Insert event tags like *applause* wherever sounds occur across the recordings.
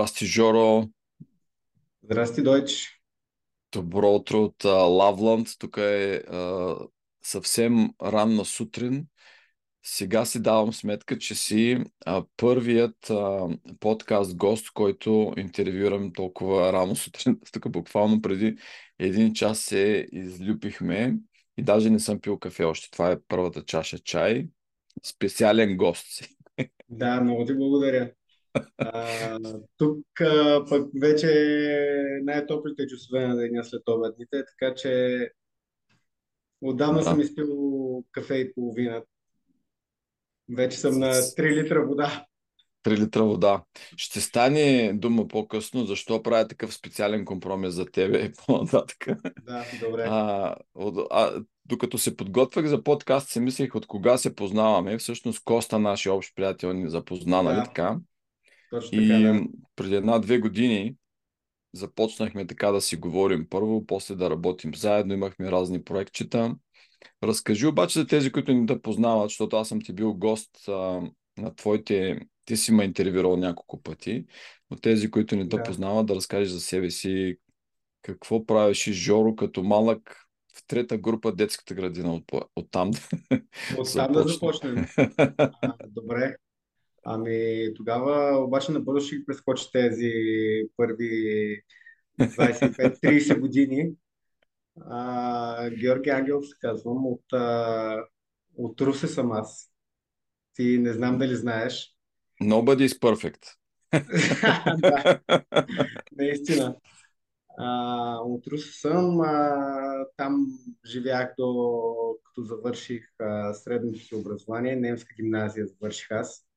Здрасти, Жоро. Здрасти, Дойч. Добро утро от Лавланд. Тук е а, съвсем ранна сутрин. Сега си давам сметка, че си а, първият а, подкаст гост, който интервюирам толкова рано сутрин. *laughs* Тук буквално преди един час се излюпихме и даже не съм пил кафе още. Това е първата чаша чай. Специален гост си. *laughs* Да, много ти благодаря. А, тук а, пък вече най-топлите часове на деня след обедните, така че отдавна Да. съм изпил кафе и половина. Вече съм на С 3 литра вода. 3 литра вода. Ще стане дума по-късно, защо правя такъв специален компромис за тебе и по-нататък. Да, добре. А, от- а, докато се подготвях за подкаст, си мислех от кога се познаваме. Всъщност Коста, нашия общ приятел, ни запозна, нали Да, така? Точно така, И да. преди една-две години започнахме така да си говорим първо, после да работим заедно, имахме разни проектчета. Разкажи обаче за тези, които не те познават, защото аз съм ти бил гост а, на твоите... Ти си ме интервюрал няколко пъти, но тези, които не те Да. познават, да разкажеш за себе си какво правеше Жоро като малък в трета група детската градина от, от там *laughs* Оттам да започна. започнем. *laughs* А, добре. Ами тогава обаче набързо ще ги прескочи тези първи 25-30 години. А, Георги Ангелов се казвам. От, а, от Русе съм аз. Ти не знам дали знаеш. Nobody is perfect. *laughs* Да, наистина. А, от Русе съм. А, там живях до като завърших а, средното си образование. Немска гимназия завърших аз.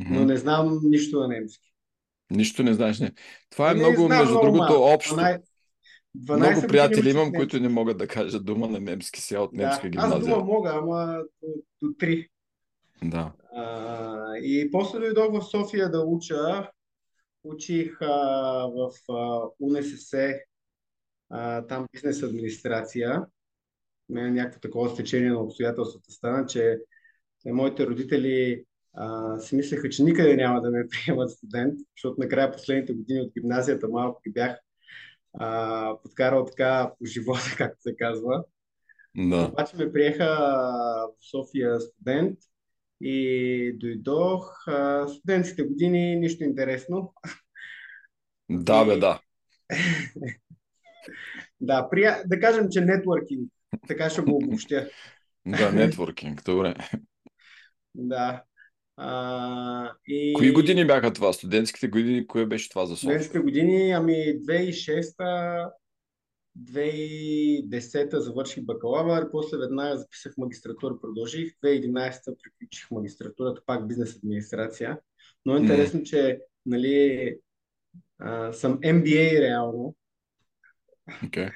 Но не знам нищо на немски. Нищо не знаеш. Не. Това е Не много, знам между много другото, малко. общо. 12, Много 12 години приятели имам, немски. които не могат да кажат дума на немски сега от немска Да, аз дума гимназия. мога, ама до, до 3. Да. А, и после дойдох в София да уча. Учих а, в а, УНСС, а, там бизнес администрация. Мен някакво такова стечение на обстоятелствата стана, че е, моите родители а, си мислеха, че никъде няма да ме *laughs* приемат студент, защото накрая последните години от гимназията малко ги бях а, подкарал така по живота, *laughs* както се казва. Да. Обаче ме приеха в София студент и дойдох. А, Студентските години, нищо интересно. Да, бе, да. *laughs* да, прия... да кажем, че нетворкинг, така ще го обобщя. Да, нетворкинг, добре. Да. А, Кои години и бяха това? Студентските години, кое беше това за София? студентските години, ами 2006 2010 завърших бакалавър, после веднага записах магистратура, продължих. 2011 приключих магистратурата, пак бизнес администрация. Но е интересно, че нали, а, съм MBA реално, Окей.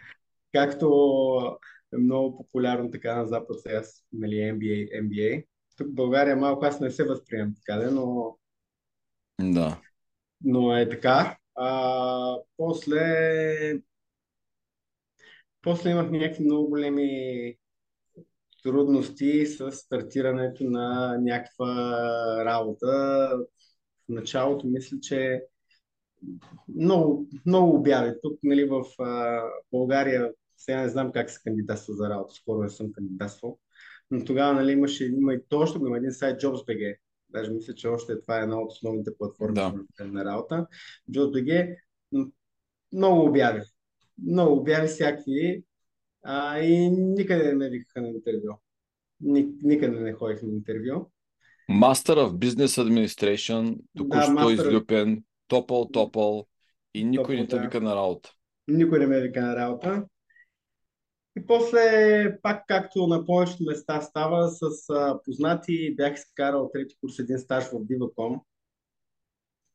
както е много популярно така на Запад сега, нали, MBA, MBA. Тук в България малко аз не се възприемам така, де, но, Да. но е така. А, после, после имах някакви много големи трудности с стартирането на някаква работа. В началото мисля, че много, много обяви. Тук, нали, в а, България, сега не знам как се кандидатства за работа, скоро не съм кандидатствал, но тогава, нали, имаше, има и точно го има един сайт JobsBG. Даже мисля, че още това е една от основните платформи Да. на работа. JobsBG, много обяви. Много обяви всякакви а, и никъде не ме викаха на интервю. Ни, никъде не ходих на интервю. Master of Business Administration, Да, току-що мастър, излюпен, топъл, топъл и никой топъл, не те да. вика на работа. Никой не ме вика на работа. И после, пак както на повечето места става, с а, познати бях изкарал трети курс един стаж в Viva.com.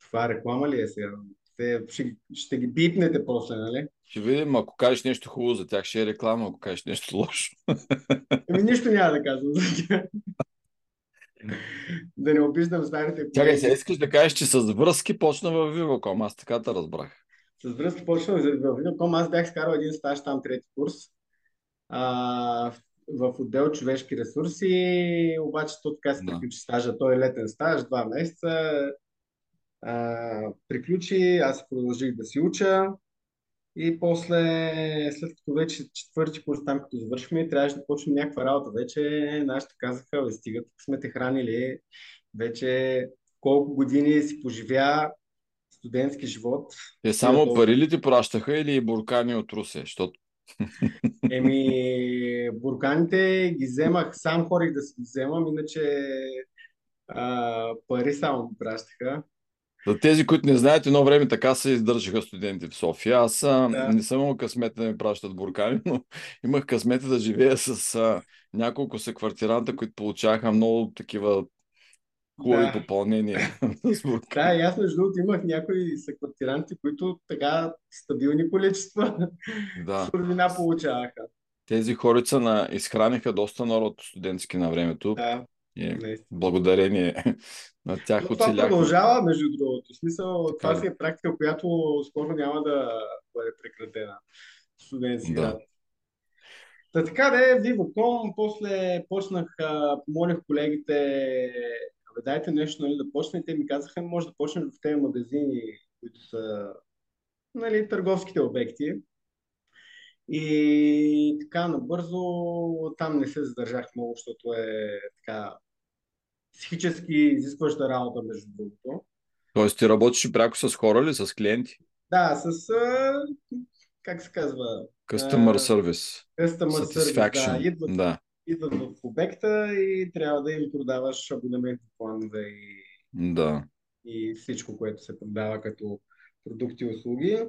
Това реклама ли е сега? Те, ще, ще ги бипнете после, нали? Ще видим, ако кажеш нещо хубаво за тях, ще е реклама, ако кажеш нещо лошо. Еми нищо няма да казвам за тях. Да не обиждам старите Чакай, сега искаш да кажеш, че с връзки почна в Viva.com. Аз така те разбрах. С връзки почвам за в Viva.com. Аз бях изкарал един стаж там трети курс. А, в отдел човешки ресурси, обаче то така се Да. приключи стажа. Той е летен стаж, два месеца. А, приключи, аз продължих да си уча и после, след като вече четвърти курс там, като завършихме, трябваше да почнем някаква работа. Вече нашите казаха, бе, стига, тук сме те хранили, вече колко години си поживя студентски живот. Те само пари ли ти пращаха или буркани от Русе? Защото *laughs* Еми, бурканите ги вземах, сам хорих да си ги вземам, иначе а, пари само пращаха. За тези, които не знаят, едно време така се издържаха студенти в София. Аз Да. не съм имал късмет да ми пращат буркани, но *laughs* имах късмета да живея с а, няколко съквартиранта, които получаваха много такива хубави Да. буркани. *laughs* Да, и аз между другото имах някои съквартиранти, които така стабилни количества *laughs* Да. суровина получаваха. Тези хорица на... изхраниха доста народ студентски на времето. Да, И наистина. благодарение *laughs* на тях Но това оцеляхме. продължава, между другото. В смисъл, Така това си е практика, която скоро няма да бъде прекратена. Студентски Да. град. Та така да Viva.com, после почнах, помолих колегите, дайте нещо, нали, да почнем. Те ми казаха, може да почнем в тези магазини, които са нали, търговските обекти. И така набързо там не се задържах много, защото е така психически изискваща работа, между другото. Тоест ти работиш пряко с хора ли, с клиенти? Да, с, а, как се казва, Customer service. customer service, да, Satisfaction. идват, Да, идват в обекта и трябва да им продаваш абонаментни планове и, да. и всичко, което се продава като продукти и услуги.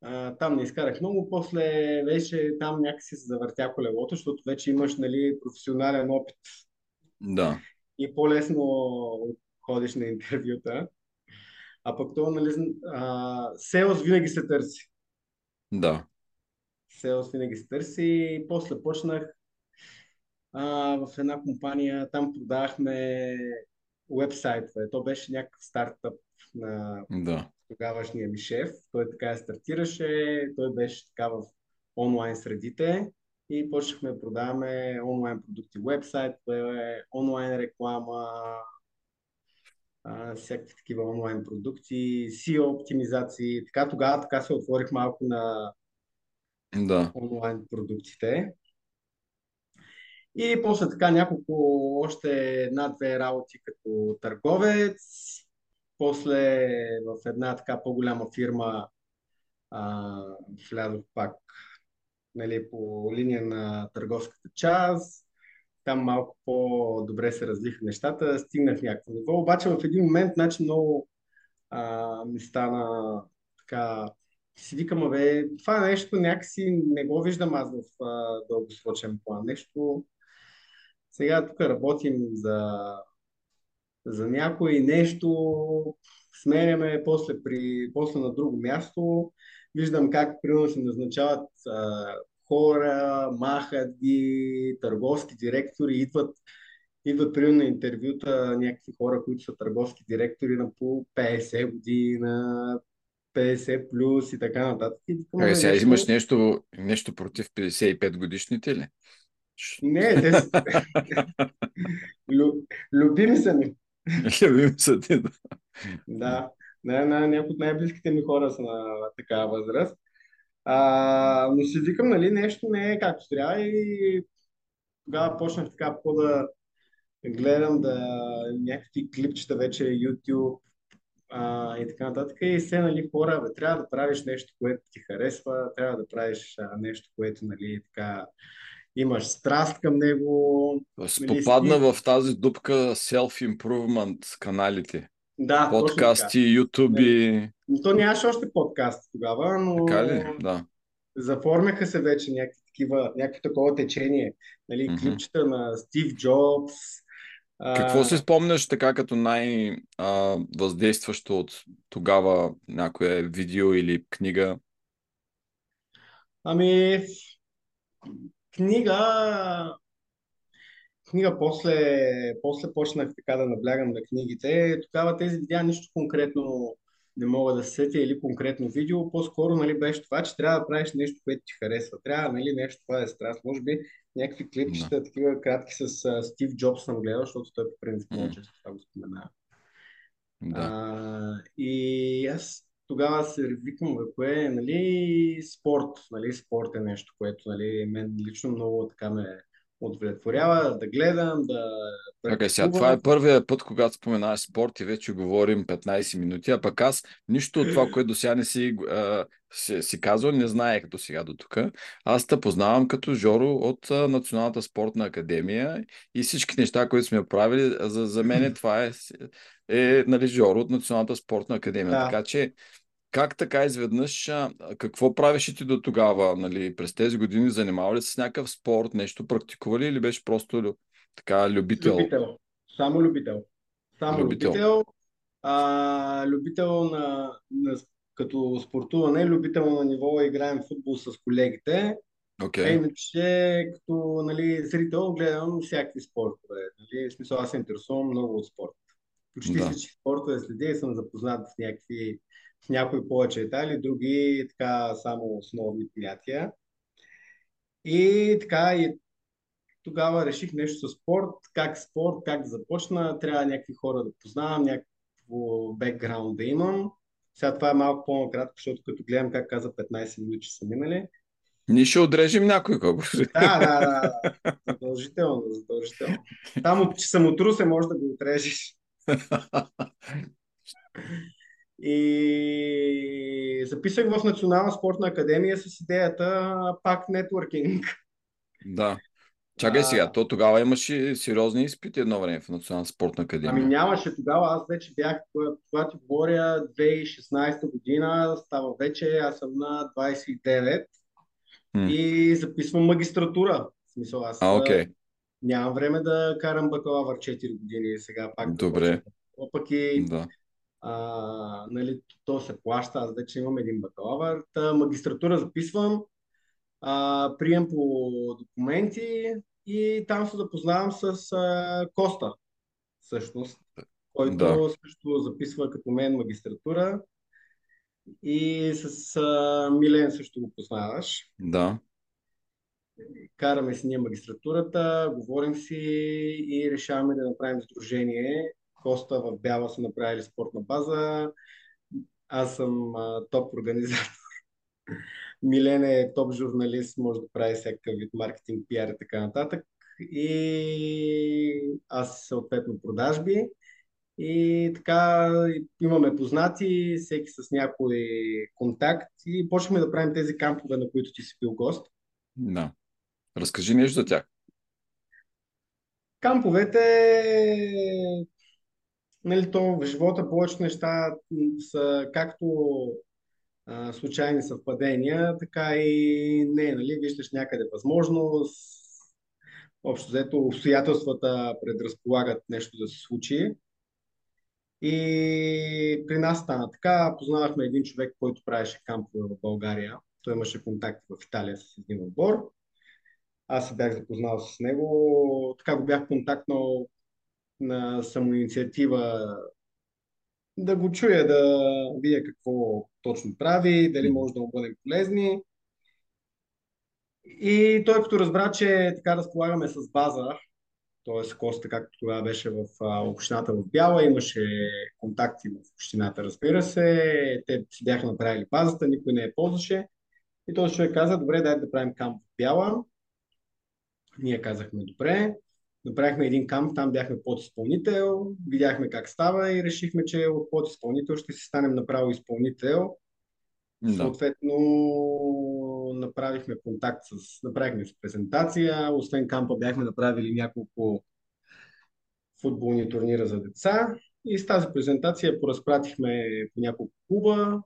А, там не изкарах много, после вече там някакси се завъртя колелото, защото вече имаш нали, професионален опит Да, и по-лесно ходиш на интервюта. А пък то, нали, а, селс винаги се търси. да. Селс винаги се търси. И после почнах а, в една компания, там продавахме уебсайтове. То беше някакъв стартъп на Да, тогавашния ми шеф. Той така я стартираше, той беше така в онлайн средите и почнахме да продаваме онлайн продукти, вебсайтове, онлайн реклама, а, всякакви такива онлайн продукти, SEO оптимизации. Така тогава така се отворих малко на да, онлайн продуктите. И после така няколко, още една-две работи като търговец. После в една така по-голяма фирма а, влязох пак нали, по линия на търговската част. Там малко по-добре се развиха нещата, стигнах някакво ниво. Обаче в един момент значи, много а, ми стана така си викам, бе, това нещо някакси не го виждам аз в а, дългосрочен план. Нещо, сега тук работим за, за някой нещо, сменяме после, при, после на друго място, виждам как примерно се назначават а, хора, махат ги, търговски директори, идват идват примерно на интервюта някакви хора, които са търговски директори на по 50 години, на 50 плюс и така нататък. И бе, сега нещо- имаш нещо, нещо против 55 годишните ли? Не, те са... *laughs* Лю... Любими са ми. *laughs* Любим са ти, да. Да. На, на, някои от най-близките ми хора са на такава възраст. А, но си викам, нали, нещо не е както трябва и тогава почнах така по да гледам да някакви клипчета вече YouTube а, и така нататък. И все, нали, хора, бе, трябва да правиш нещо, което ти харесва, трябва да правиш а, нещо, което, нали, така имаш страст към него. Нали, попадна в тази дупка self-improvement каналите. Да. Подкасти, ютуби. Но То нямаше още подкаст тогава, но Така ли? Да. заформяха се вече някакви такива, някакво такова течение. Нали, Мгм. клипчета на Стив Джобс. а, Какво си спомняш така като най-въздействащо от тогава някое видео или книга? Ами, книга, книга после, после почнах така да наблягам на книгите. Тогава тези видеа нищо конкретно не мога да се сетя или конкретно видео. По-скоро нали, беше това, че трябва да правиш нещо, което ти харесва. Трябва нали, нещо, това да е страст. Може би някакви клипчета, такива кратки с а, Стив Джобс съм гледал, защото той по принцип много често това го споменава. Да. А, и аз тогава се викам, кое е, нали, спорт, нали, спорт е нещо, което, нали, мен лично много така ме удовлетворява да гледам, да Чакай сега, това е първият път, когато споменаваш спорт и вече говорим 15 минути, а пък аз нищо от това, което до сега не си, а, си, си казал, не знаех до сега до тук. Аз те познавам като Жоро от а, Националната спортна академия и всички неща, които сме правили, за, за мен това е, е нали, Жоро от Националната спортна академия. Да, Така че как така изведнъж, а, какво правиш ти до тогава, нали, през тези години, занимава ли се с някакъв спорт, нещо практикували или беше просто така любител, любител. Само любител. Само любител? любител. А, любител на, на, като спортуване, любител на ниво играем футбол с колегите. А Окей, иначе, като нали, зрител, гледам всякакви спортове. Нали? В смисъл, аз се интересувам много от спорт. Почти да. всички спортове следя и съм запознат в някакви някои повече детайли, други така само основни понятия. И така, и тогава реших нещо с спорт, как спорт, как да започна, трябва някакви хора да познавам, някакво бекграунд да имам. Сега това е малко по-накратко, защото като гледам как каза 15 минути са минали. Ние ще отрежем някой колко. Да, да, да. Задължително, задължително. Само, че съм от Русе, може да го отрежеш. *laughs* И записах в Национална спортна академия с идеята пак нетворкинг. Да. Чакай сега, то тогава имаше сериозни изпити едно време в Национална спортна ами академия. нямаше тогава, аз вече бях, кога- когато ти говоря 2016 година, става вече, аз съм на 29 М. и записвам магистратура. В смисъл, аз А, окей. нямам време да карам бакалавър 4 години сега пак да. Добре. Пък и Да. А, нали, то се плаща, аз вече имам един бакалавър. Та, магистратура записвам, а, прием по документи и там се запознавам с а, Коста, всъщност, Да. който също записва като мен магистратура и с а, Милен също го познаваш. Да. Караме си ние магистратурата, говорим си и решаваме да направим сдружение. Коста в Бяла са направили спортна база, аз съм а, топ организатор. *laughs* Милен е топ журналист, може да прави всякакъв вид маркетинг, пиар и така нататък. И аз съответно продажби. И така имаме познати, всеки с някой контакт и почваме да правим тези кампове, на които ти си бил гост. Да. Разкажи нещо за тях. Камповете, нали, то в живота повечето неща са както а, случайни съвпадения, така и не, нали, виждаш някъде възможност, общо взето обстоятелствата предразполагат нещо да се случи. И при нас стана така. Познавахме един човек, който правеше кампове в България. Той имаше контакти в Италия с един отбор. Аз се бях запознал с него. Така го бях контактнал на самоинициатива да го чуя, да видя какво точно прави, дали може да му бъдем полезни. И той като разбра, че така разполагаме с база, т.е. Коста, както тогава беше в а, общината в Бяла, имаше контакти в общината, разбира се. Те си бяха направили базата, никой не я ползваше. И този човек каза, добре, дай да правим камп в Бяла. Ние казахме, добре. Направихме един камп, там бяхме подизпълнител, видяхме как става и решихме, че от подизпълнител ще си станем направо изпълнител. Да. Съответно, направихме контакт с, направихме с презентация. Освен кампа бяхме направили няколко футболни турнира за деца. И с тази презентация поразпратихме по няколко клуба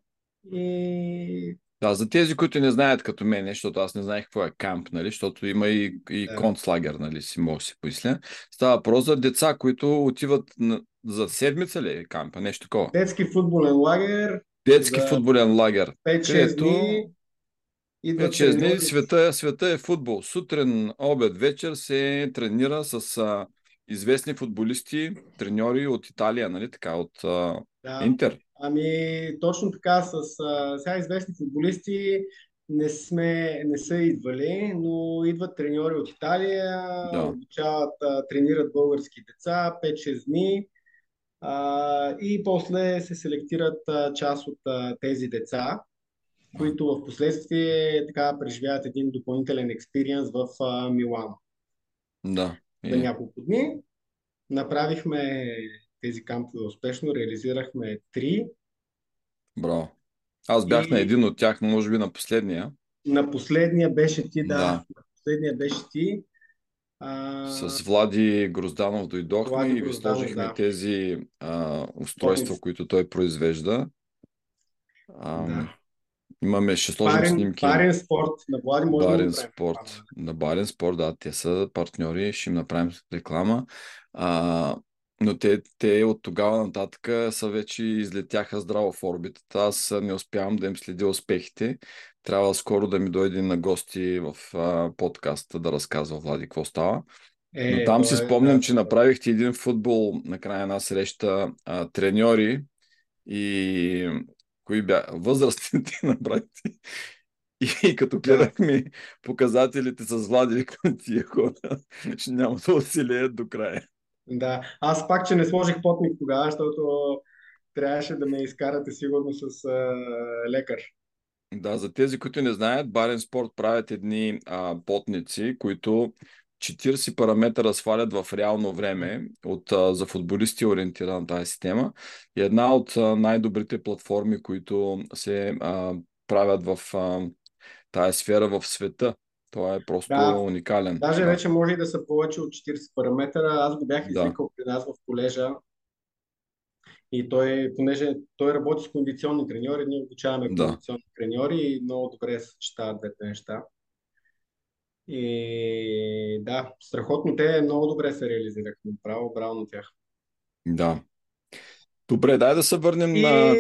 и Да, за тези, които не знаят като мен, защото аз не знаех какво е камп, нали, защото има и, и да, концлагер, нали, си мога си помисля. Става въпрос за деца, които отиват на, за седмица ли е кампа, нещо такова. детски футболен лагер Детски футболен лагер, 5-6 където дни идват 5-6 дни света, света е футбол. Сутрин, обед, вечер се тренира с а, известни футболисти, треньори от Италия, нали така, от а, Да. Интер. Ами, точно така, с а, сега известни футболисти не, сме, не са идвали, но идват треньори от Италия, Да. обучават, а, тренират български деца 5-6 дни А, и после се селектират а, част от а, тези деца, които в последствие така преживяват един допълнителен експириенс в а, Милано Да. за няколко дни. Направихме тези кампове успешно, реализирахме три браво. Аз бях на и един от тях, може би на последния. на последния беше ти, да, Да. на последния беше ти. А, С Влади Грозданов дойдохме Влади и ви сложихме да. тези а, устройства, Потници. които той произвежда. А, Да. Имаме, ще сложим Парен, снимки. парен спорт на Влади може да Барен направим. спорт. На Барен спорт, да, те са партньори, ще им направим реклама. А, но те, те от тогава нататък са вече излетяха здраво в орбитата. Аз не успявам да им следя успехите. Трябва скоро да ми дойде на гости в а, подкаста да разказва Влади какво става. Е, Но там то си е, спомням, да, че направихте един футбол на края една среща, а, треньори и кои бя... възрастните *laughs* направихте. И, и като гледахме показателите с Влади, *laughs* тия хора няма да оцелеят до края. Да, аз пак, че не сложих потник тогава, защото трябваше да ме изкарате сигурно с а, лекар. Да, за тези, които не знаят, Барен Спорт правят едни а, потници, които 40 параметъра свалят в реално време от, а, за футболисти ориентирана тази система. И една от а, най-добрите платформи, които се а, правят в а, тази сфера в света. Това е просто Да, уникален. Даже да. вече може и да са повече от 40 параметъра. Аз го бях Да. извикал при нас в колежа и той, понеже той работи с кондиционни треньори, ние обучаваме Да. кондиционни треньори и много добре се съчетават двете неща. И да, страхотно те много добре се реализираха. Браво, браво на тях. Да. Добре, дай да се върнем И на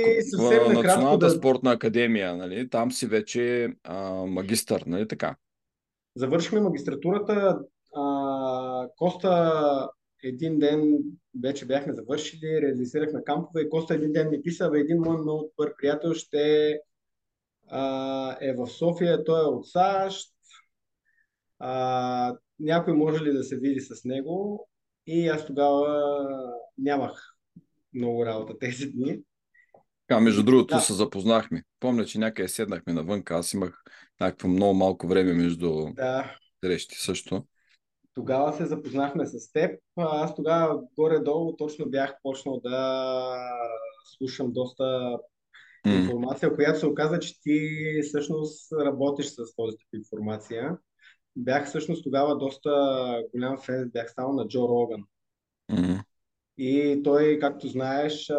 Националната да- спортна академия. Нали? Там си вече а, магистър, нали така? Завършихме магистратурата. А, Коста един ден вече бяхме завършили, реализирахме кампове и Коста един ден ми писа, един мой много добър приятел ще а, е в София, той е от САЩ. А, някой може ли да се види с него? И аз тогава нямах много работа тези дни. Така, между другото Да. се запознахме. Помня, че някъде седнахме навънка. Аз имах някакво много малко време между Да, срещи също. Тогава се запознахме с теб. Аз тогава горе-долу точно бях почнал да слушам доста информация, която се оказа, че ти всъщност работиш с този тип информация. Бях всъщност тогава доста голям фен, бях станал на Джо Роган. м, И той, както знаеш,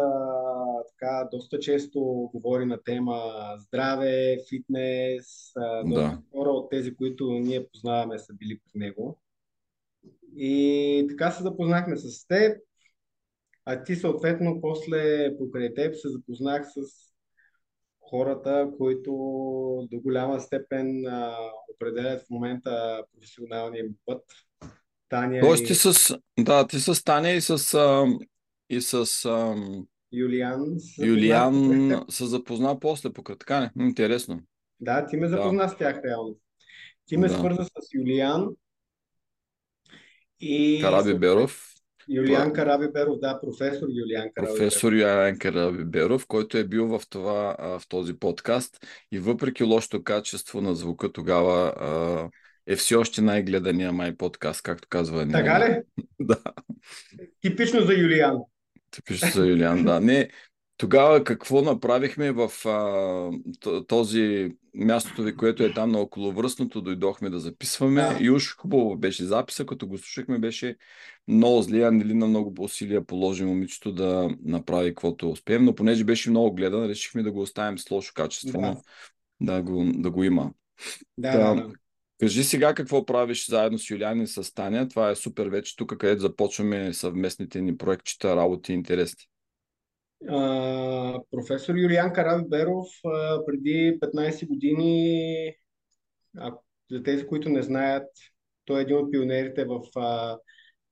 така, доста често говори на тема здраве, фитнес. А, доста Да. хора от тези, които ние познаваме, са били при него. И така се запознахме с теб, а ти съответно после покрай теб се запознах с хората, които до голяма степен а, определят в момента професионалния ми път. Таня Тоест и ти с... Да, ти с Таня и с... А, и с а, Юлиан се Юлиан се запозна после покрай така. Не? М, Интересно. Да, ти ме Да. запозна с тях реално. Ти ме Да. свърза с Юлиан и Караби съответно Беров. Юлиан Карабиберов, да, професор Юлиан Карабиберов. професор Ян Карабиберов, който е бил в, това, в този подкаст и въпреки лошото качество на звука тогава е все още най-гледания май подкаст, както казва. Така ли? *laughs* Да, Типично за Юлиан. Типично за Юлиан, да. Не, тогава какво направихме в а, този мястото ви, което е там на околовръстното, дойдохме да записваме Да. и уж хубаво беше записа, като го слушахме беше много зле, а Нелина много усилия положи момичето да направи каквото успеем, но понеже беше много гледан, решихме да го оставим с лошо качество, Да. да го, да го има. Да. да, да. Кажи сега какво правиш заедно с Юлиан и с Таня. Това е супер вече тук, където започваме съвместните ни проектчета, работи и интереси. А, професор Юлиан Карабиберов а, преди 15 години, а, за тези, които не знаят, той е един от пионерите в а,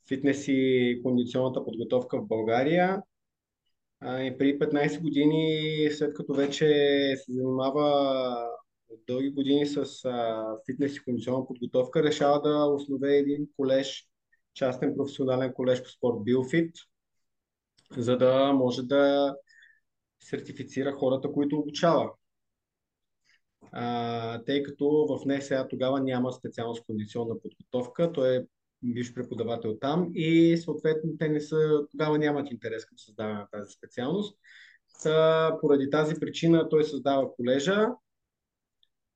фитнес и кондиционната подготовка в България. И преди 15 години, след като вече се занимава от дълги години с а, фитнес и кондиционна подготовка, решава да основе един колеж, частен професионален колеж по спорт Билфит. за да може да сертифицира хората, които обучава. А, тъй като в НСА тогава няма специалност кондиционна подготовка, той е бивш преподавател там и съответно те не са, тогава нямат интерес към създаване на тази специалност. Та, поради тази причина той създава колежа.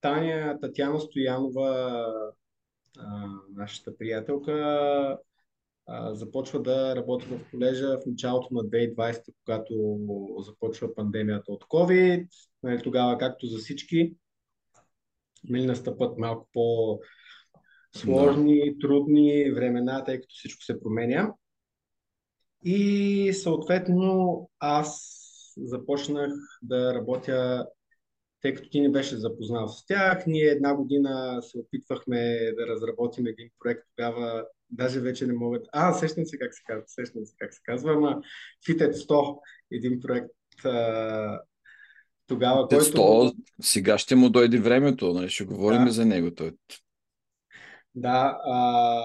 Таня Татьяна Стоянова, а, нашата приятелка, а, започва да работи в колежа в началото на 2020, когато започва пандемията от COVID. Нали, тогава, както за всички, нали, настъпат малко по сложни, трудни времена, тъй като всичко се променя. И съответно аз започнах да работя, тъй като ти не беше запознал с тях. Ние една година се опитвахме да разработим един проект тогава, даже вече не могат. А, сещам се как се казва, сещам се как се казва, ама Fitted 100, един проект тогава, който... 100, сега ще му дойде времето, нали? ще говорим да. за него. Той. Да, а,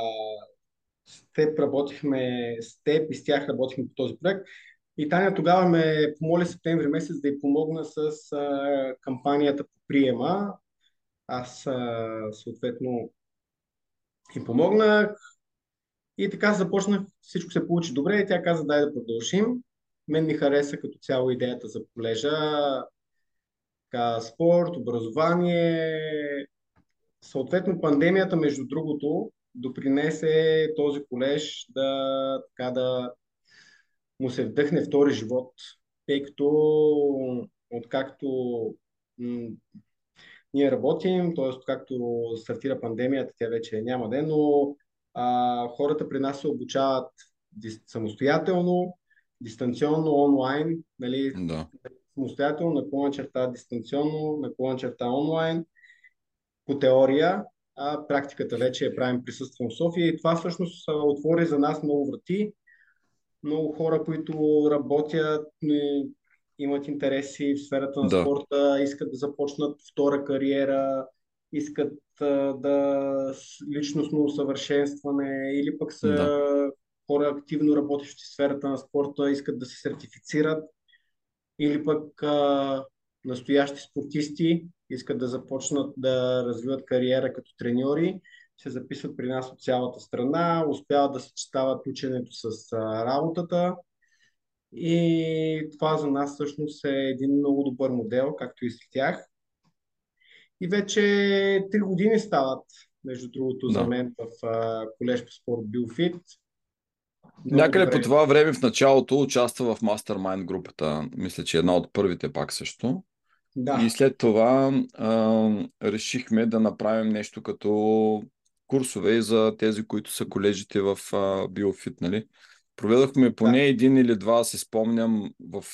с теб работихме, с теб и с тях работихме по този проект. И Таня тогава ме помоли септември месец да й помогна с а, кампанията по приема. Аз а, съответно и помогнах. И така започнах, всичко се получи добре и тя каза дай да продължим. Мен ми хареса като цяло идеята за колежа, така, спорт, образование. Съответно пандемията, между другото, допринесе този колеж да, така, да му се вдъхне втори живот, тъй като откакто м- ние работим, т.е. както стартира пандемията, тя вече няма ден, но а, хората при нас се обучават дис- самостоятелно, дистанционно, онлайн, нали, да. самостоятелно, наклона черта дистанционно, наклона черта онлайн, по теория, а практиката вече е правим присъствам в София и това всъщност отвори за нас много врати, много хора, които работят, имат интереси в сферата на да. спорта, искат да започнат втора кариера, искат да личностно усъвършенстване или пък са да. хора активно работещи в сферата на спорта, искат да се сертифицират или пък а, настоящи спортисти искат да започнат да развиват кариера като треньори се записват при нас от цялата страна, успяват да съчетават ученето с а, работата. И това за нас всъщност е един много добър модел, както и с тях. И вече три години стават, между другото, да. за мен в а, колеж по спорт Билфит. Някъде добре. по това време в началото участва в Mastermind групата. Мисля, че една от първите пак също. Да. И след това а, решихме да направим нещо като курсове и за тези, които са колежите в а, Биофит, нали? Проведохме поне да. един или два, се спомням, в...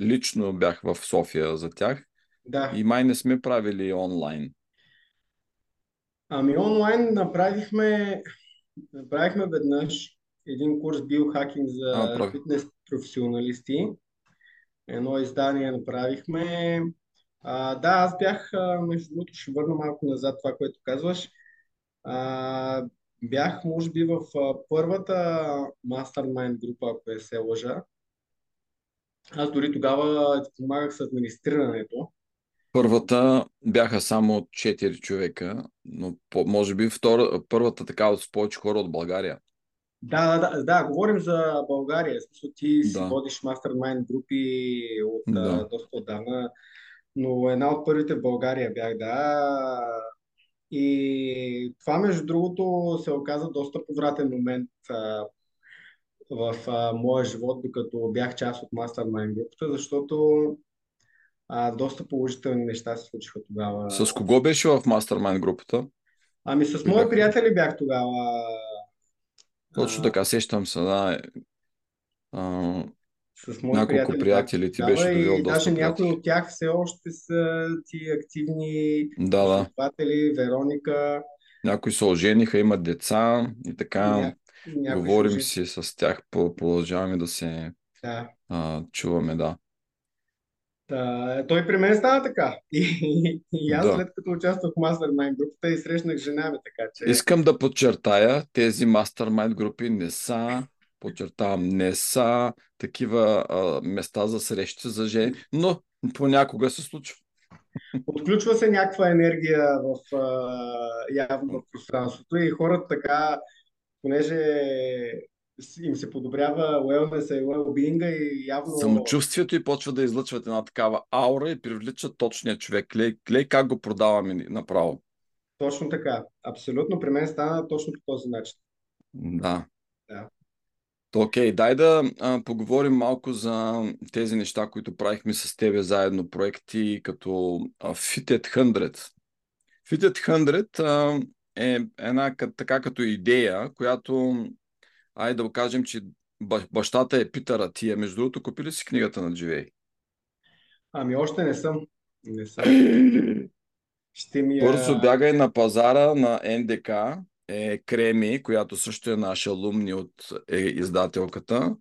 лично бях в София за тях. Да. И май не сме правили онлайн. Ами онлайн направихме, направихме веднъж един курс биохакинг за а, фитнес професионалисти. Едно издание направихме. А, да, аз бях, между другото, ще върна малко назад това, което казваш. А, бях, може би, в първата Mastermind група, ако е се лъжа. Аз дори тогава помагах с администрирането. Първата бяха само 4 човека, но по, може би втора, първата така от повече хора от България. Да, да, да, да, говорим за България. Смисъл, ти да. си водиш мастермайн групи от да. доста отдавна, но една от първите в България бях, да. И това, между другото, се оказа доста повратен момент а, в а, моя живот, докато бях част от Mastermind групата, защото а, доста положителни неща се случиха тогава. С кого беше в Mastermind групата? Ами с мои бях... приятели бях тогава. Точно така, сещам се, да. А, с мои Няколко приятели, приятели ти беше довел и даже някои от тях все още са ти активни да, да. Вероника. Някои се ожениха, имат деца и така. Ня... Говорим си с тях, продължаваме да се да. А, чуваме, да. Та, той при мен става така. И, и, и аз да. след като участвах в Mastermind групата и срещнах жена ми така, че... Искам да подчертая, тези Mastermind групи не са подчертавам, не са такива а, места за срещи за жени, но понякога се случва. Отключва се някаква енергия в, а, явно в пространството и хората така, понеже им се подобрява уелнеса и уелбинга и явно... Самочувствието и почва да излъчват една такава аура и привлича точния човек. Глей, глей как го продаваме направо. Точно така. Абсолютно. При мен стана точно по този начин. Да. Да. Окей, okay, дай да а, поговорим малко за тези неща, които правихме с тебе заедно, проекти като а, Fitted 100. Fitted 100 а, е една така като идея, която, ай да кажем, че бащата е Питър Атия. Между другото, купи ли си книгата на Дживей? Ами още не съм. Не съм. *gasps* Ще ми, Бързо бягай на пазара на НДК е Креми, която също е наша алумни от е, издателката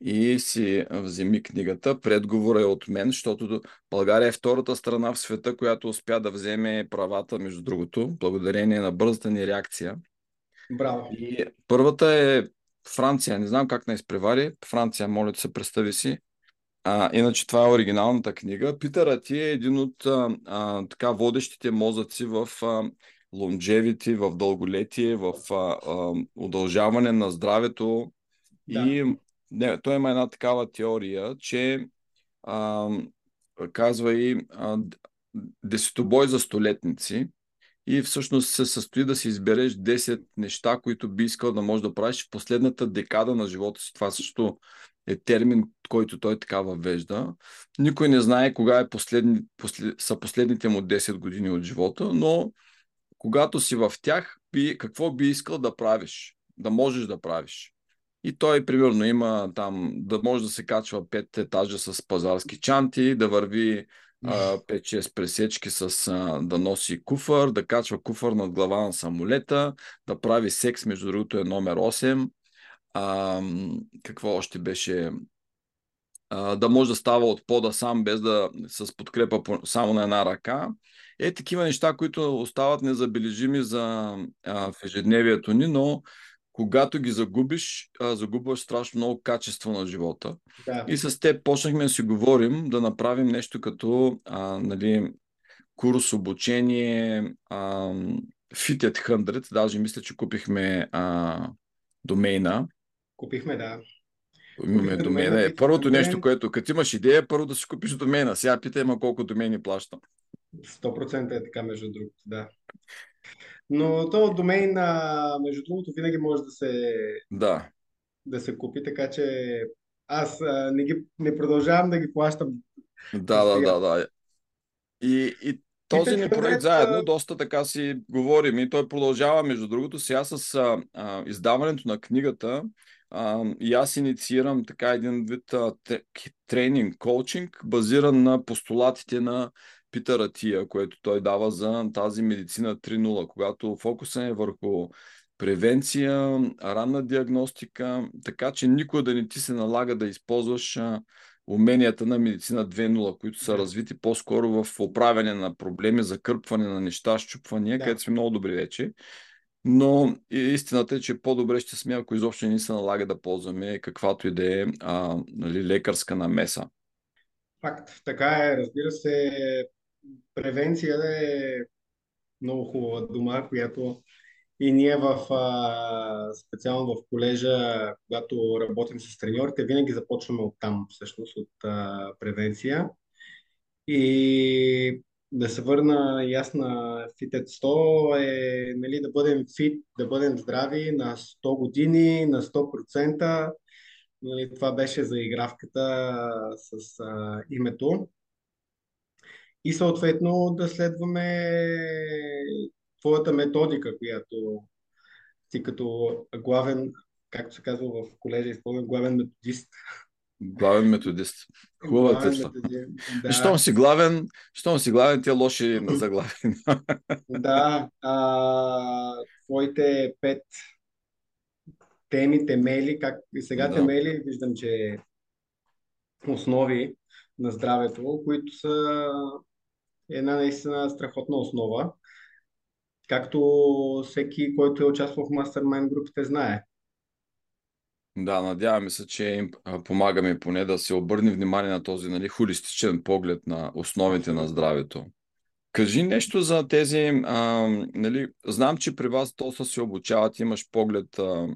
и си вземи книгата. Предговора е от мен, защото България е втората страна в света, която успя да вземе правата, между другото, благодарение на бързата ни реакция. Браво. И първата е Франция. Не знам как не изпревари. Франция, моля да се представи си. А, иначе това е оригиналната книга. Питър Ати е един от а, а, така водещите мозъци в а, longevity, в дълголетие, в а, а, удължаване на здравето. Да. И не, той има една такава теория, че а, казва и а, десетобой за столетници и всъщност се състои да си избереш 10 неща, които би искал да можеш да правиш в последната декада на живота си. Това също е термин, който той така въвежда. Никой не знае кога е последни, послед, са последните му 10 години от живота, но когато си в тях, би, какво би искал да правиш, да можеш да правиш. И той, примерно, има там да може да се качва 5 етажа с пазарски чанти, да върви 5-6 пресечки с а, да носи куфър, да качва куфър над глава на самолета, да прави секс, между другото е номер 8. А, какво още беше? А, да може да става от пода сам, без да с подкрепа само на една ръка. Е, такива неща, които остават незабележими за а, в ежедневието ни, но когато ги загубиш, а, загубваш страшно много качество на живота. Да. И с теб почнахме да си говорим да направим нещо като а, нали, курс, обучение, а, Fitted 100, даже мисля, че купихме а, домейна. Купихме, да. Имаме домейна. Е, първото нещо, което като имаш идея, първо да си купиш домейна. Сега питай ма колко домейни плащам. 100% е така, между другото, да. Но то домейн, между другото, винаги може да се, да. да се купи, така че аз а, не, ги, не продължавам да ги плащам. Да, да, да, да. И, и този ни проект заедно доста така си говорим и той продължава, между другото, сега с а, а, издаването на книгата а, и аз инициирам така един вид а, тренинг, коучинг, базиран на постулатите на Питър Атия, което той дава за тази медицина 3.0, когато фокусът е върху превенция, ранна диагностика, така че никой да не ти се налага да използваш уменията на медицина 2.0, които са развити по-скоро в оправяне на проблеми, закърпване на неща, щупвания, да. където сме много добри вече. Но истината е, че по-добре ще сме, ако изобщо не се налага да ползваме каквато и да е нали, лекарска намеса. Факт. Така е. Разбира се, превенция е много хубава дума, която и ние в, специално в колежа, когато работим с треньорите, винаги започваме от там, всъщност, от превенция. И да се върна ясна Fitted 100 е нали, да бъдем фит, да бъдем здрави на 100 години, на 100%. Нали, това беше за игравката с а, името и съответно да следваме твоята методика, която ти като главен, както се казва в колежа, изпълнен главен методист. Главен методист. Хубава теза. Да. Щом си главен, щом си главен, ти е лоши на заглавен. *laughs* да. А, твоите пет теми, темели, как и сега да. темели, виждам, че основи на здравето, които са една наистина страхотна основа. Както всеки, който е участвал в мастермайн групите, знае. Да, надяваме се, че им помагаме поне да се обърне внимание на този нали, холистичен поглед на основите на здравето. Кажи нещо за тези, а, нали, знам, че при вас доста се обучават, имаш поглед а,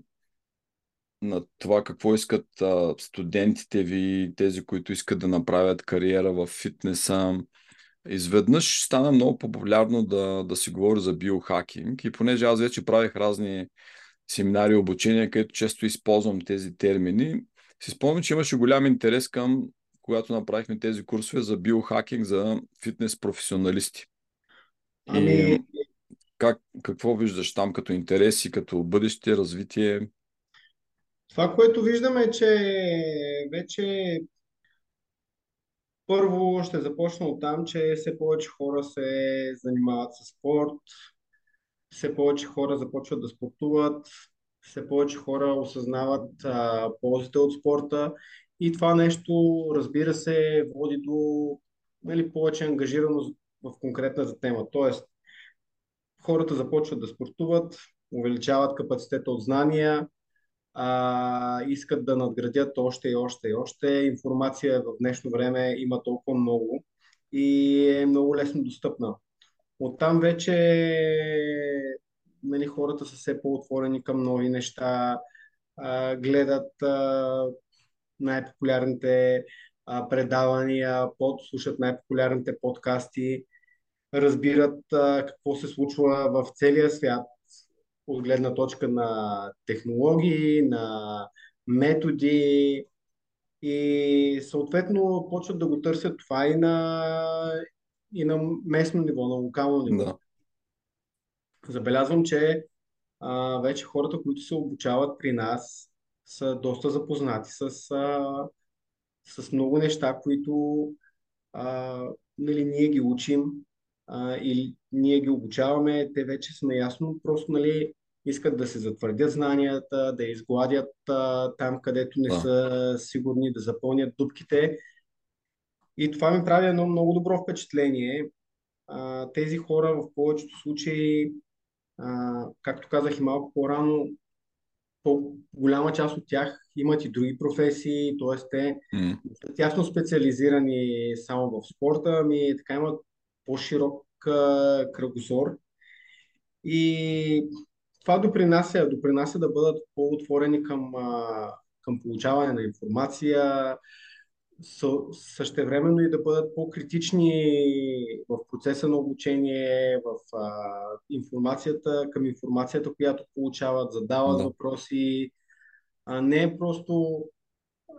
на това какво искат а, студентите ви, тези, които искат да направят кариера в фитнеса. Изведнъж стана много популярно да, да си говори за биохакинг и понеже аз вече правих разни семинари, обучения, където често използвам тези термини, си спомням, че имаше голям интерес към когато направихме тези курсове за биохакинг за фитнес професионалисти. Ами... И как, какво виждаш там като интереси, като бъдеще, развитие? Това, което виждаме е, че вече първо ще започна от там, че все повече хора се занимават с спорт, все повече хора започват да спортуват, все повече хора осъзнават а, ползите от спорта и това нещо, разбира се, води до нали, повече ангажираност в конкретната тема. Тоест, хората започват да спортуват, увеличават капацитета от знания, а, искат да надградят още и още и още. Информация в днешно време има толкова много и е много лесно достъпна. Оттам вече нали, хората са все по-отворени към нови неща, а, гледат а, най-популярните а, предавания, под, слушат най-популярните подкасти, разбират а, какво се случва в целия свят от гледна точка на технологии, на методи и съответно почват да го търсят това и на, и на местно ниво, на локално ниво. Да. Забелязвам, че а, вече хората, които се обучават при нас, са доста запознати с, а, с много неща, които а, нали, ние ги учим а, или ние ги обучаваме, те вече са наясно, просто нали, искат да се затвърдят знанията, да изгладят а, там, където не да. са сигурни, да запълнят дупките. И това ми прави едно много добро впечатление. А, тези хора в повечето случаи, а, както казах и малко по-рано, по-голяма част от тях имат и други професии, т.е. те mm. са тясно специализирани само в спорта, ами така имат по-широк кръгозор. И това допринася, допринася да бъдат по-отворени към, към получаване на информация, същевременно и да бъдат по-критични в процеса на обучение, в а, информацията, към информацията, която получават, задават да. въпроси. А не е просто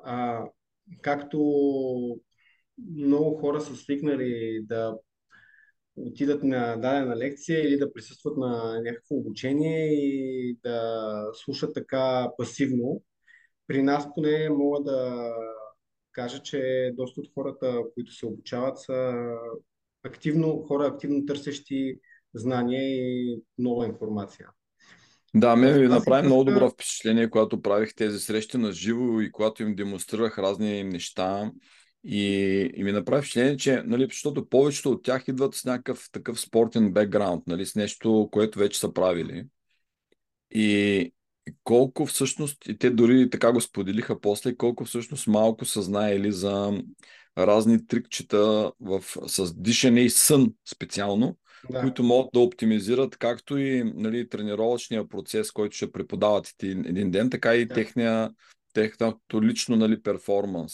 а, както много хора са свикнали да отидат на дадена лекция или да присъстват на някакво обучение и да слушат така пасивно. При нас поне мога да кажа, че доста от хората, които се обучават, са активно, хора активно търсещи знания и нова информация. Да, ме ви направи много добро впечатление, когато правих тези срещи на живо и когато им демонстрирах разни неща. И, и ми направи впечатление, че, нали, защото повечето от тях идват с някакъв такъв спортен бекграунд, нали, с нещо, което вече са правили. И колко всъщност, и те дори така го споделиха после, колко всъщност малко са знаели за разни трикчета в, с дишане и сън специално, да. които могат да оптимизират както и нали, тренировъчния процес, който ще преподават един ден, така и да. техния, техното лично нали, перформанс.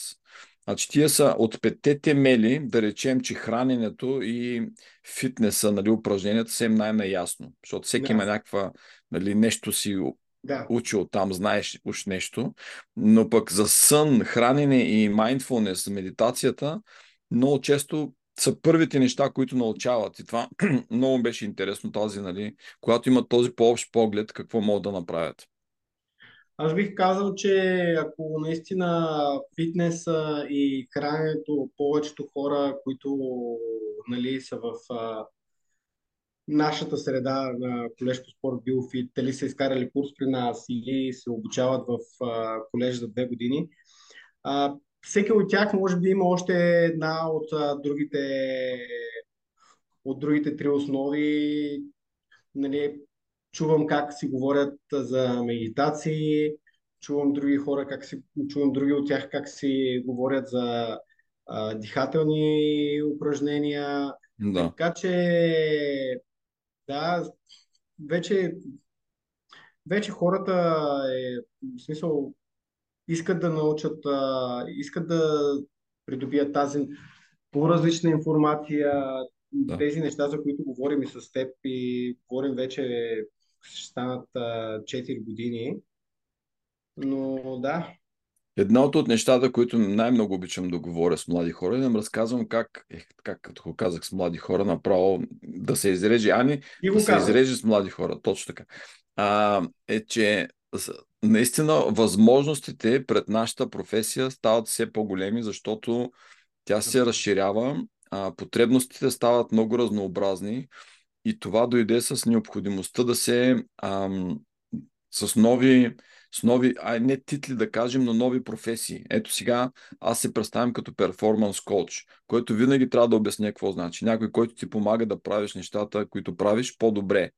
Значи тия са от петте темели, да речем, че храненето и фитнеса, нали, упражненията са им най-наясно, защото всеки да. има някаква, нали, нещо си да. учил там, знаеш уж нещо, но пък за сън, хранене и mindfulness, медитацията, много често са първите неща, които научават. И това *clears throat* много беше интересно тази, нали, когато имат този по-общ поглед, какво могат да направят. Аз бих казал, че ако наистина фитнеса и храненето, повечето хора, които нали, са в а, нашата среда на колеж по спорт Биофит, дали са изкарали курс при нас или се обучават в а, колеж за две години, а, всеки от тях може би има още една от а, другите от другите три основи. Нали, чувам как си говорят за медитации, чувам други хора, как си, чувам други от тях как си говорят за а, дихателни упражнения. Да. Така че, да, вече, вече хората е, в смисъл, искат да научат, а, искат да придобият тази по-различна информация, Да. тези неща, за които говорим и с теб и говорим вече, ще станат а, 4 години. Но да, Едното от нещата, които най-много обичам да говоря с млади хора, да им разказвам как, е, как като го казах с млади хора, направо да се изреже, ани и да се казах. изреже с млади хора, точно така. А, е, че наистина възможностите пред нашата професия стават все по-големи, защото тя се разширява, а, потребностите стават много разнообразни и това дойде с необходимостта да се ам, с нови, с нови, ай не титли да кажем, но нови професии. Ето сега аз се представям като перформанс коуч, който винаги трябва да обясня какво значи. Някой, който ти помага да правиш нещата, които правиш по-добре,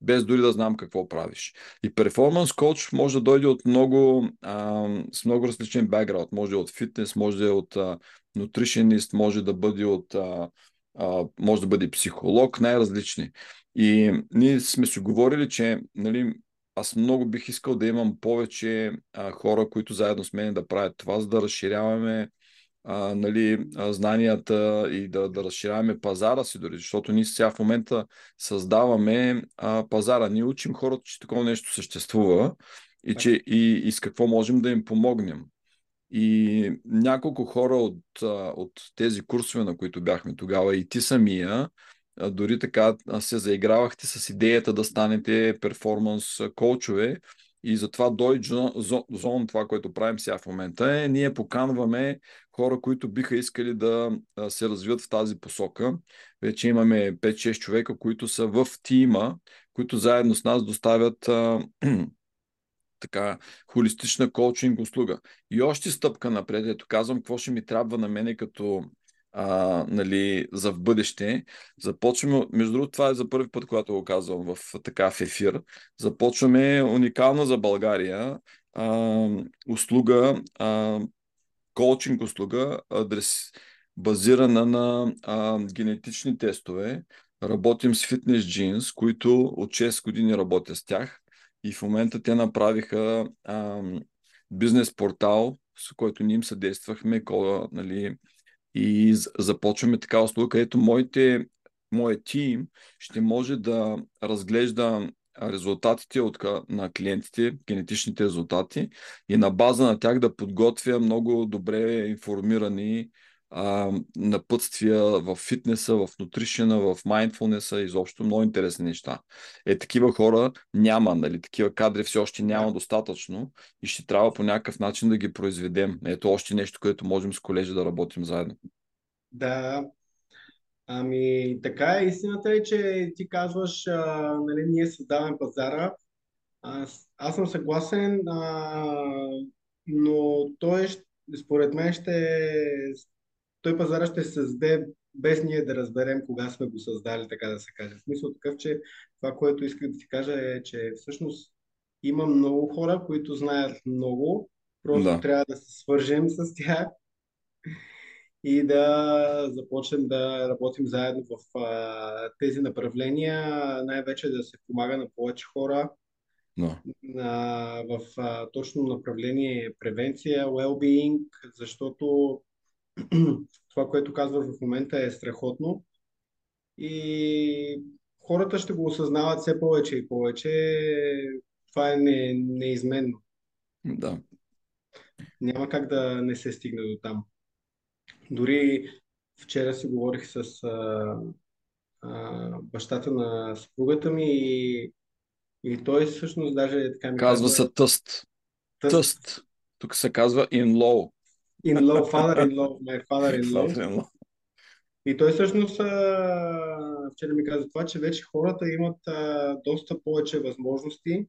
без дори да знам какво правиш. И перформанс коуч може да дойде от много, а, с много различен бекграунд. Може да е от фитнес, може да е от а, нутришенист, може да бъде от а, а, може да бъде психолог, най-различни. И ние сме си говорили, че нали, аз много бих искал да имам повече а, хора, които заедно с мен да правят това, за да разширяваме а, нали, а, знанията и да, да разширяваме пазара си дори, защото ние сега в момента създаваме а, пазара. Ние учим хората, че такова нещо съществува и, че, и, и с какво можем да им помогнем. И няколко хора от, от тези курсове, на които бяхме тогава, и ти самия, дори така се заигравахте с идеята да станете перформанс коучове. И затова Doi Zone, това, което правим сега в момента, е ние поканваме хора, които биха искали да се развият в тази посока. Вече имаме 5-6 човека, които са в тима, които заедно с нас доставят така холистична коучинг услуга. И още стъпка напред, ето казвам, какво ще ми трябва на мене като а, нали, за в бъдеще. Започваме, между другото, това е за първи път, когато го казвам в така в ефир. Започваме уникална за България а, услуга, а, коучинг услуга, адрес, базирана на а, генетични тестове. Работим с фитнес джинс, които от 6 години работя с тях и в момента те направиха а, бизнес портал, с който ние им съдействахме, кола, нали, и започваме така услуга, където моите, моят тим ще може да разглежда резултатите от, на клиентите, генетичните резултати и на база на тях да подготвя много добре информирани а, напътствия в фитнеса, в нутришена, в майндфулнеса, изобщо много интересни неща. Е, такива хора няма, нали? Такива кадри все още няма достатъчно и ще трябва по някакъв начин да ги произведем. Ето още нещо, което можем с колежи да работим заедно. Да, ами така е. Истината е, че ти казваш, а, нали, ние създаваме пазара. Аз, аз съм съгласен, а, но той, според мен, ще той пазара ще се създаде без ние да разберем кога сме го създали, така да се каже. В смисъл такъв, че това, което искам да ти кажа е, че всъщност има много хора, които знаят много, просто Да. трябва да се свържем с тях и да започнем да работим заедно в а, тези направления, най-вече да се помага на повече хора Да. на, в а, точно направление превенция, well-being, защото *clears throat* това, което казваш в момента е страхотно и хората ще го осъзнават все повече и повече. Това е не, неизменно. Да. Няма как да не се стигне до там. Дори вчера си говорих с а, а, бащата на съпругата ми и, и той всъщност даже така ми Казва каза... се тъст. Тъст. Тъст. Тук се казва in-law. In-law, father-in-law, my father-in-law. Father-in-law. И той всъщност вчера ми каза това, че вече хората имат доста повече възможности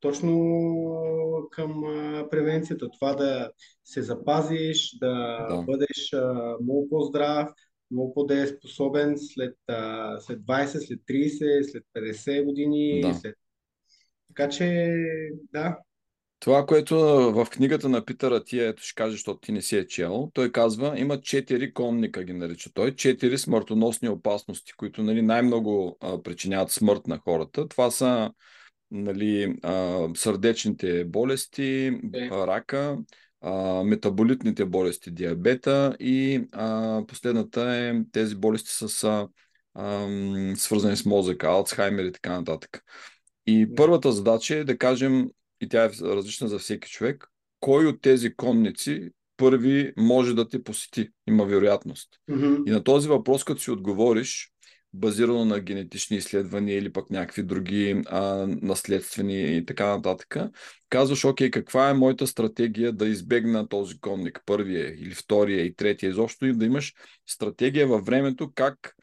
точно към превенцията. Това да се запазиш, да, Да. бъдеш много по-здрав, много по-дееспособен след, след 20, след 30, след 50 години. Да. След... Така че, да, Това, което в книгата на Питъра Тия, ето ще каже, защото ти не си е чел, той казва, има четири конника, ги нарича той, четири смъртоносни опасности, които нали, най-много а, причиняват смърт на хората. Това са нали, а, сърдечните болести, Е. рака, а, метаболитните болести, диабета и а, последната е тези болести с а, а, свързани с мозъка, Алцхаймер и така нататък. И първата задача е да кажем, и тя е различна за всеки човек, кой от тези конници първи може да те посети. Има вероятност. Мгм. И на този въпрос, като си отговориш, базирано на генетични изследвания или пък някакви други а, наследствени и така нататък, казваш, окей, каква е моята стратегия да избегна този конник, първия или втория и третия, изобщо и да имаш стратегия във времето, как,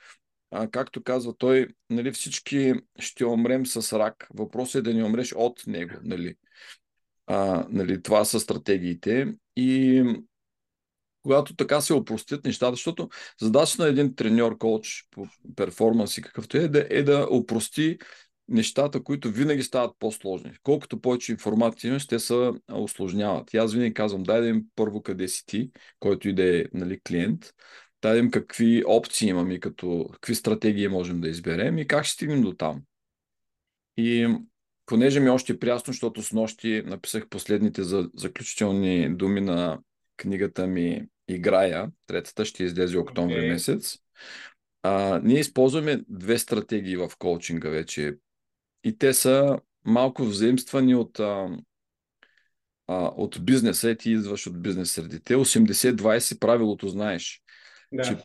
а, както казва той, нали, всички ще умрем с рак. Въпросът е да не умреш от него. Нали. А, нали, това са стратегиите. И когато така се опростят нещата, защото задача на един треньор, коуч по перформанс и какъвто е, да, е да опрости нещата, които винаги стават по-сложни. Колкото повече информация имаш, те се осложняват. И аз винаги казвам, дай да им първо къде си ти, който и да е нали, клиент, да им какви опции имаме, като какви стратегии можем да изберем и как ще стигнем до там. И понеже ми е още прясно, защото с нощи написах последните за, заключителни думи на книгата ми Играя, третата ще излезе октомври Окей. месец. А, ние използваме две стратегии в коучинга вече. И те са малко взаимствани от, а, а, от бизнеса. Е, ти идваш от бизнес средите. 80-20 правилото знаеш. Да. Че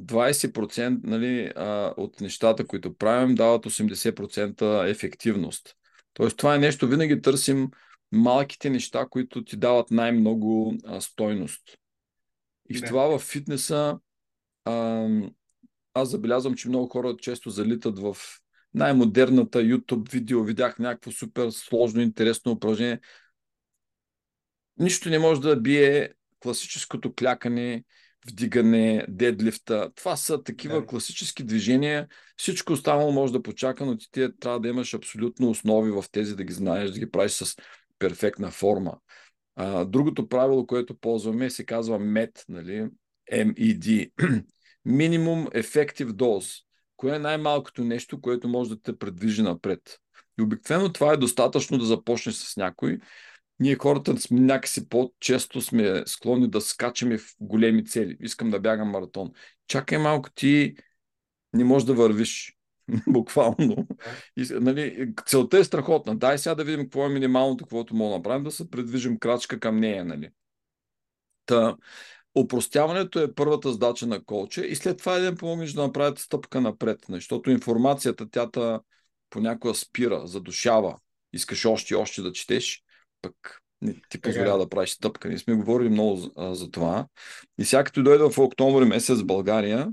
20% нали, а, от нещата, които правим, дават 80% ефективност. Тоест, това е нещо, винаги търсим малките неща, които ти дават най-много а, стойност. И в Да. това в фитнеса а, аз забелязвам, че много хора често залитат в най-модерната YouTube видео. Видях някакво супер сложно, интересно упражнение. Нищо не може да бие класическото клякане, вдигане, дедлифта. Това са такива Да. класически движения. Всичко останало може да почака, но ти ти трябва да имаш абсолютно основи в тези, да ги знаеш, да ги правиш с перфектна форма. А, другото правило, което ползваме, се казва MED, нали? MED. Minimum Effective Dose. Кое е най-малкото нещо, което може да те предвижи напред? И обикновено това е достатъчно да започнеш с някой. Ние хората някакси по-често сме склонни да скачаме в големи цели. Искам да бягам маратон. Чакай малко, ти не можеш да вървиш. *laughs* Буквално. И, нали, целта е страхотна. Дай сега да видим какво е минималното, каквото мога да направим, да се предвижим крачка към нея. Нали. Та, Опростяването е първата задача на коуча и след това е да помогнеш да направят стъпка напред, нали, защото информацията тя понякога спира, задушава. Искаш още и още да четеш, пък не ти позволява да правиш стъпка. Ние сме говорили много за, а, за това. И сега като дойда в октомври месец в България,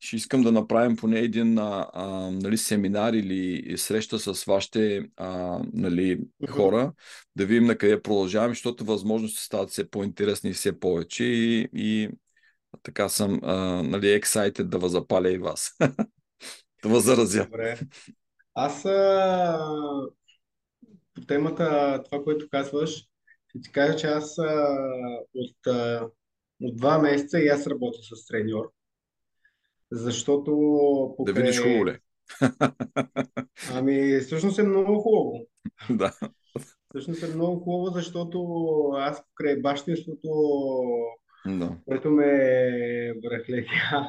ще искам да направим поне един а, а, нали, семинар или среща с вашите а, нали, хора, да видим на къде продължаваме, защото възможности стават все по-интересни и все повече и, и така съм а, нали, excited да възапаля и вас. *laughs* да възразя. Добре. Аз а, по темата, това, което казваш, ще ти кажа, че аз а, от, а, от два месеца и аз работя с треньор. Защото Да покрай... видиш хубаво ли? *laughs* Ами, всъщност е много хубаво. *laughs* да. Всъщност е много хубаво, защото аз покрай бащинството, да. което ме връхлетя,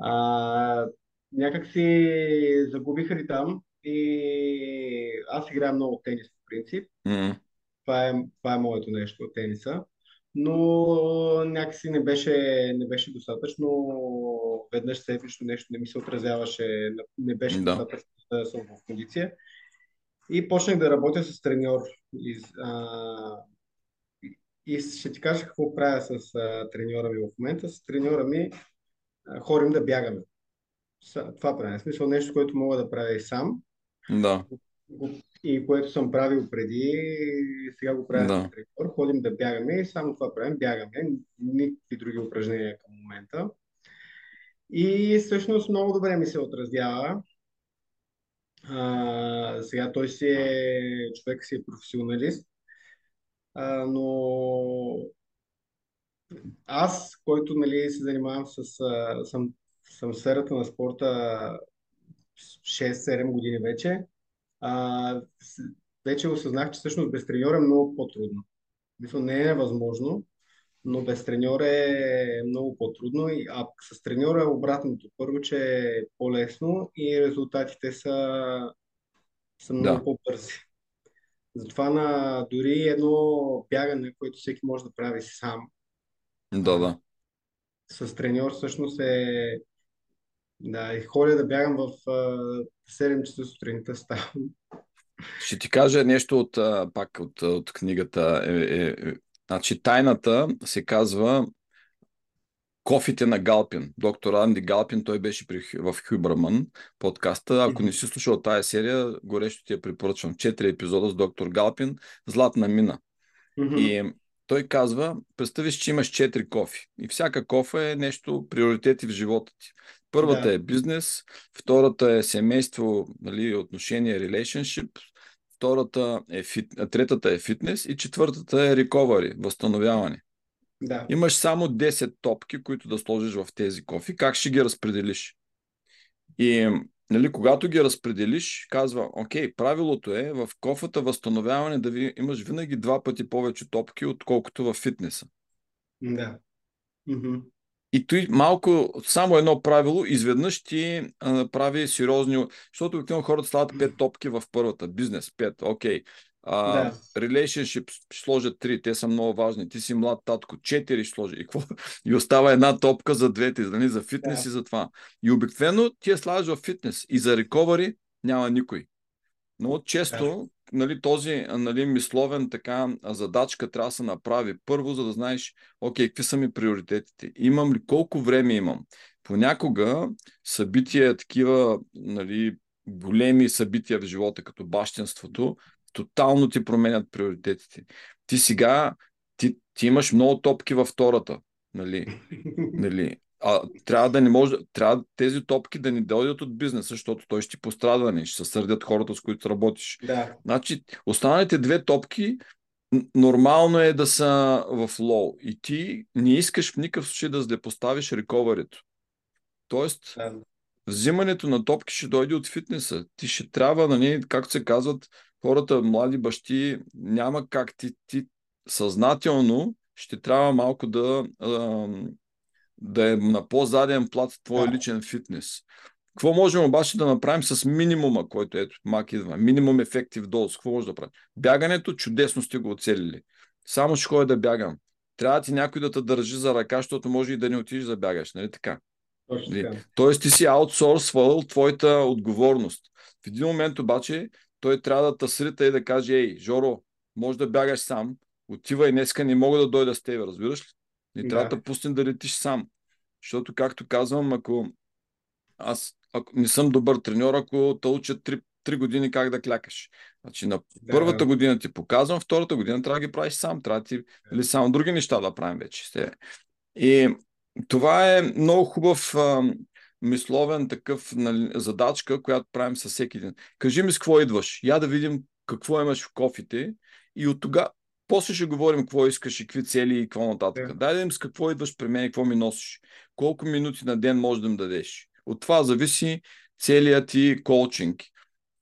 *laughs* някак си загубих ритъм и аз играя много тенис по принцип. М, Това е, това е моето нещо, тениса. Но някакси не беше, не беше достатъчно. Веднъж седмично нещо не ми се отразяваше, не беше Да. достатъчно да съм в кондиция. И почнах да работя с треньор. И, а, и- ще ти кажа какво правя с а, треньора ми в момента. С треньора ми а, ходим да бягаме. Това правя. В смисъл нещо, което мога да правя и сам. Да. и което съм правил преди, сега го правя Да. треньор. Ходим да бягаме и само това правим. Бягаме. Никакви други упражнения към момента. И всъщност много добре ми се отразява. А, сега той си е, човек си е професионалист, а, но аз, който нали, се занимавам с, съм, съм сферата на спорта 6-7 години вече, а, вече осъзнах, че всъщност без треньор е много по-трудно. Мисля, не е невъзможно, но без треньор е много по-трудно, а с треньор е обратното. Първо, че е по-лесно и резултатите са, са много Да, по-бързи. Затова на дори едно бягане, което всеки може да прави сам, да, да. с треньор всъщност е да, и ходя да бягам в а, 7 часа сутринта ставам. Ще ти кажа нещо от, а, пак от, от книгата. Е, е, е, значи, тайната се казва Кофите на Галпин. Доктор Анди Галпин, той беше при, в Хюбърман подкаста. Ако не си слушал тази серия, горещо ти я препоръчвам. Четири епизода с доктор Галпин. Златна мина. И той казва, представиш, че имаш 4 кофи. И всяка кофа е нещо, приоритети в живота ти. Първата Да. е бизнес, втората е семейство, нали, отношения, relationship, втората е фит, третата е фитнес и четвъртата е recovery, възстановяване. Да. Имаш само 10 топки, които да сложиш в тези кофи. Как ще ги разпределиш? И нали, когато ги разпределиш, казва, окей, правилото е в кофата възстановяване да ви, имаш винаги два пъти повече топки, отколкото в фитнеса. Да. Мгм. И той малко, само едно правило, изведнъж ти а, прави сериозни, защото обикновено хората слагат пет топки в първата, бизнес, пет, окей. А, Да. relationship ще сложат три, те са много важни. Ти си млад татко, четири ще сложи. И, какво? *laughs* и остава една топка за двете, нали, за фитнес Да. и за това. И обикновено ти я слагаш в фитнес и за recovery няма никой. Много често нали, този нали, мисловен така задачка трябва да се направи първо, за да знаеш, окей, какви са ми приоритетите, имам ли, колко време имам. Понякога събития, такива нали, големи събития в живота, като бащенството, тотално ти променят приоритетите. Ти сега, ти, ти имаш много топки във втората, нали, *laughs* Нали, а, трябва да не може, трябва тези топки да ни дойдат от бизнеса, защото той ще пострада, не, ще се сърдят хората, с които работиш. Да. Значи, останалите две топки нормално е да са в лоу. И ти не искаш в никакъв случай да злепоставиш рековарито. Тоест, Да. взимането на топки ще дойде от фитнеса. Ти ще трябва, нали, както се казват, хората, млади бащи, няма как ти, ти съзнателно ще трябва малко да, да е на по-заден плат твой Да. личен фитнес. Какво можем обаче да направим с минимума, който ето, мак идва? Минимум ефектив доз. Какво може да правим? Бягането чудесно сте го оцелили. Само ще ходя да бягам. Трябва ти някой да те държи за ръка, защото може и да не отидеш да бягаш. Нали така? Точно Нали? така. Тоест ти си аутсорсвал твоята отговорност. В един момент обаче той трябва да те срита и да каже, ей, Жоро, може да бягаш сам, отивай днеска, не мога да дойда с теб, разбираш ли? Не трябва Да. да пуснем да летиш сам. Защото, както казвам, ако аз ако не съм добър треньор, ако те учат 3, 3 години как да клякаш. Значи на Да. първата година ти показвам, втората година трябва да ги правиш сам. Трябва да ти или само други неща да правим вече. И това е много хубав а, мисловен такъв нали, задачка, която правим със всеки ден. Кажи ми с какво идваш. Я да видим какво имаш в кофите и от тогава после ще говорим какво искаш и какви цели и какво нататък. Да. Дай да видим с какво идваш при мен и какво ми носиш. Колко минути на ден можеш да ми дадеш. От това зависи целият ти коучинг.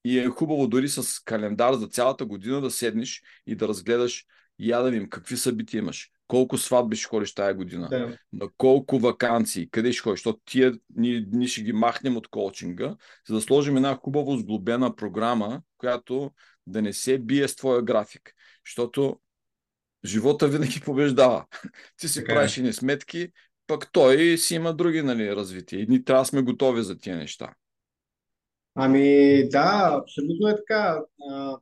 И е хубаво дори с календар за цялата година да седнеш и да разгледаш я да видим какви събития имаш. Колко сватби ще ходиш тая година Да. на колко вакансии, къде ще ходиш, защото тия ние дни ще ги махнем от коучинга, за да сложим една хубаво сглобена програма, която да не се бие с твоя график. Защото живота винаги побеждава. *laughs* Ти си Така е. правиш едни сметки, пък той си има други нали, развития. И ние трябва да сме готови за тия неща. Ами да, абсолютно е така. А,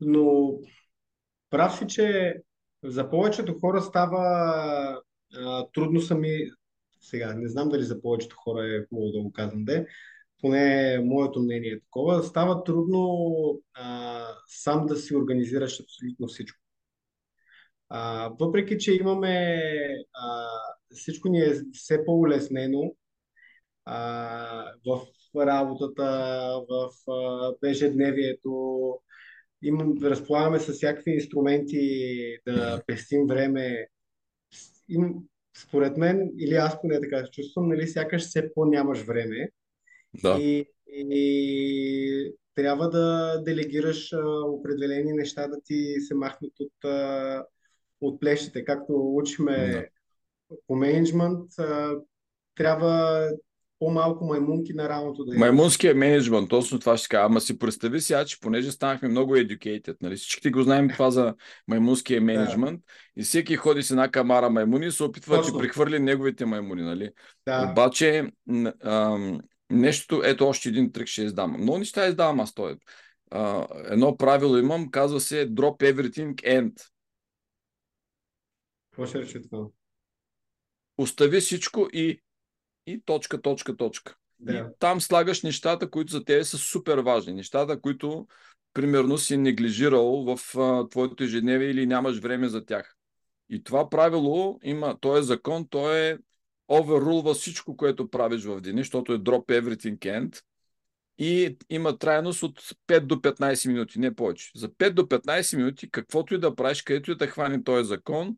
но прав си, че за повечето хора става а, трудно сами. Сега, не знам дали за повечето хора е хубаво да го казвам, де. Поне моето мнение е такова. Става трудно а, сам да си организираш абсолютно всичко. А, въпреки, че имаме а, всичко ни е все по-улеснено, а, в работата, в а, ежедневието. Им, разполагаме с всякакви инструменти да пестим време. Им, според мен, или аз поне така се чувствам, нали, сякаш все по-нямаш време. Да. И, и трябва да делегираш а, определени неща да ти се махнат от, а, от плещите. Както учиме Да. по менеджмент, трябва по-малко маймунки на рамото да имаш. Маймунския менеджмент, точно това ще кажа. Ама си представи сега, че понеже станахме много educated, нали? всички го знаем това за маймунския менеджмент и всеки ходи с една камара маймуни и се опитва да Точно. прехвърли неговите маймуни, нали? Да, Обаче, ам, нещо, ето още един трик ще издам. Много неща издавам аз той. Едно правило имам, казва се drop everything end. Какво ще рече това? Остави всичко и, и точка, точка, точка. И Да, там слагаш нещата, които за тебе са супер важни. Нещата, които примерно си неглижирал в а, твоето ежедневие или нямаш време за тях. И това правило има, то е закон, то е оверрулва всичко, което правиш в деня, защото е drop everything end и има трайност от 5 до 15 минути, не повече. За 5 до 15 минути, каквото и да правиш, където и да хване този закон,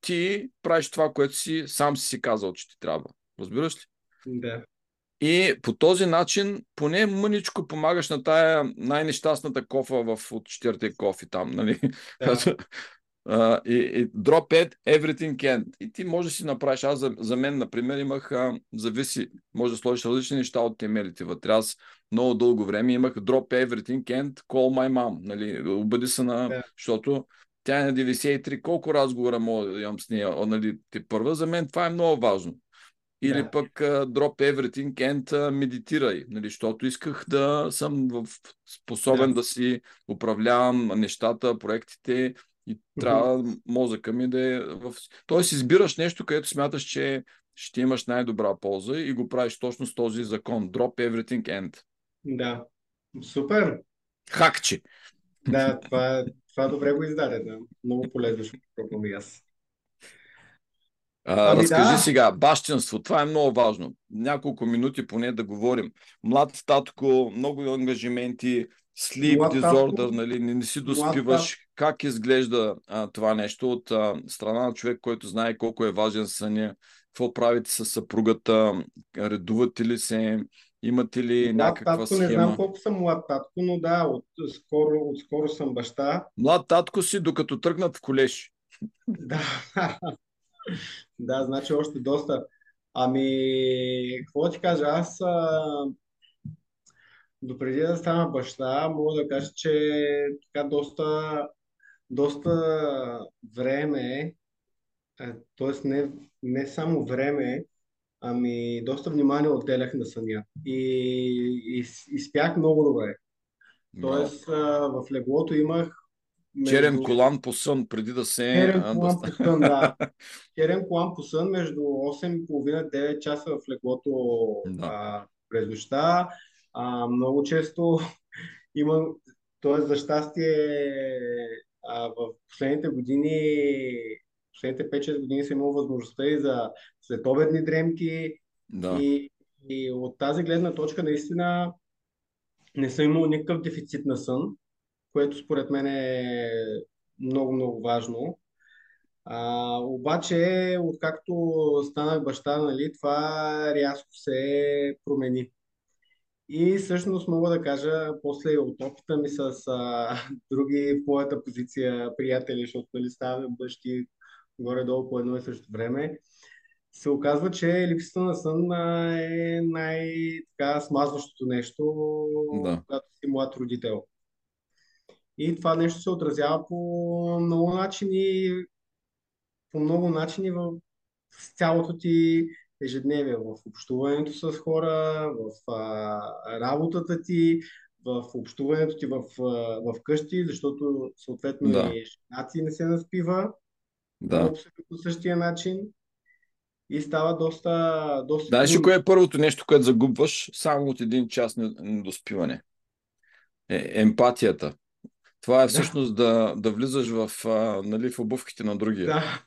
ти правиш това, което си сам си казал, че ти трябва. Разбираш ли? да, И по този начин поне мъничко помагаш на тая най-нещастната кофа в от четирите кофи там, нали? да, *laughs* А, и, и drop it, everything can. И ти можеш да си направиш. Аз за, за мен, например, имах, а, зависи, може да сложиш различни неща от темелите вътре. Аз много дълго време имах drop everything can, call my mom. Нали? Обади се на... Да. Защото тя е на 93. Колко разговора мога да имам с нея? Нали, те първа. За мен това е много важно. Или Да. пък а, drop everything and а, медитирай, нали, защото исках да съм в способен Да. да си управлявам нещата, проектите и трябва мозъка ми да е в... Тоест избираш нещо, където смяташ, че ще имаш най-добра полза и го правиш точно с този закон. Drop everything and. да. Супер! Хакче! Да, това, това добре го издаде, да. Много полезно ще пробвам и аз. А, Ами разкажи да. сега, бащинство, това е много важно. Няколко минути поне да говорим. Млад татко, много ангажименти, sleep Млад disorder, татко- нали, не, не си млад доспиваш. Как изглежда а, това нещо от а, страна на човек, който знае колко е важен съня? Какво правите с съпругата? Редувате ли се? Имате ли Млад някаква татко, не знам схема? колко съм млад татко, но да, от скоро, от скоро съм баща. Млад татко си, докато тръгнат в колеж. Да, *laughs* да, значи още доста. Ами, какво да ти кажа, аз а, допреди да стана баща, мога да кажа, че така доста, доста време, т.е. Не, не само време, ами доста внимание отделях на съня. И, и, и спях много добре. Тоест, а, в леглото имах Черен между- колан по сън, преди да се... Черен колан по сън, да. *laughs* Черен колан по сън между 8.30-9 часа в леглото Да. а, през нощта. А, много често *laughs* имам, т.е. за щастие, а, в последните години, последните 5-6 години съм имал възможността и за следобедни дремки Да. и, и от тази гледна точка наистина не съм имал никакъв дефицит на сън, което според мен е много, много важно. А, обаче, откакто станах баща, нали, това рязко се промени. И всъщност мога да кажа, после от опита ми с а, други в моята позиция приятели, защото нали, ставаме бащи горе-долу по едно и също време, се оказва, че липсата на сън е най-така смазващото нещо, Да. когато си млад родител. И това нещо се отразява по много начини, по много начини в цялото ти ежедневие, в общуването с хора, в а, работата ти, в общуването ти в, в къщи, защото съответно Да. и жена ти не се наспива Да. абсолютно същия начин и става доста, доста Знаеш ли кое е първото нещо, което загубваш само от един час не- недоспиване? Е, емпатията. Това е Да. всъщност да, да влизаш в, а, нали, в обувките на другия. Да,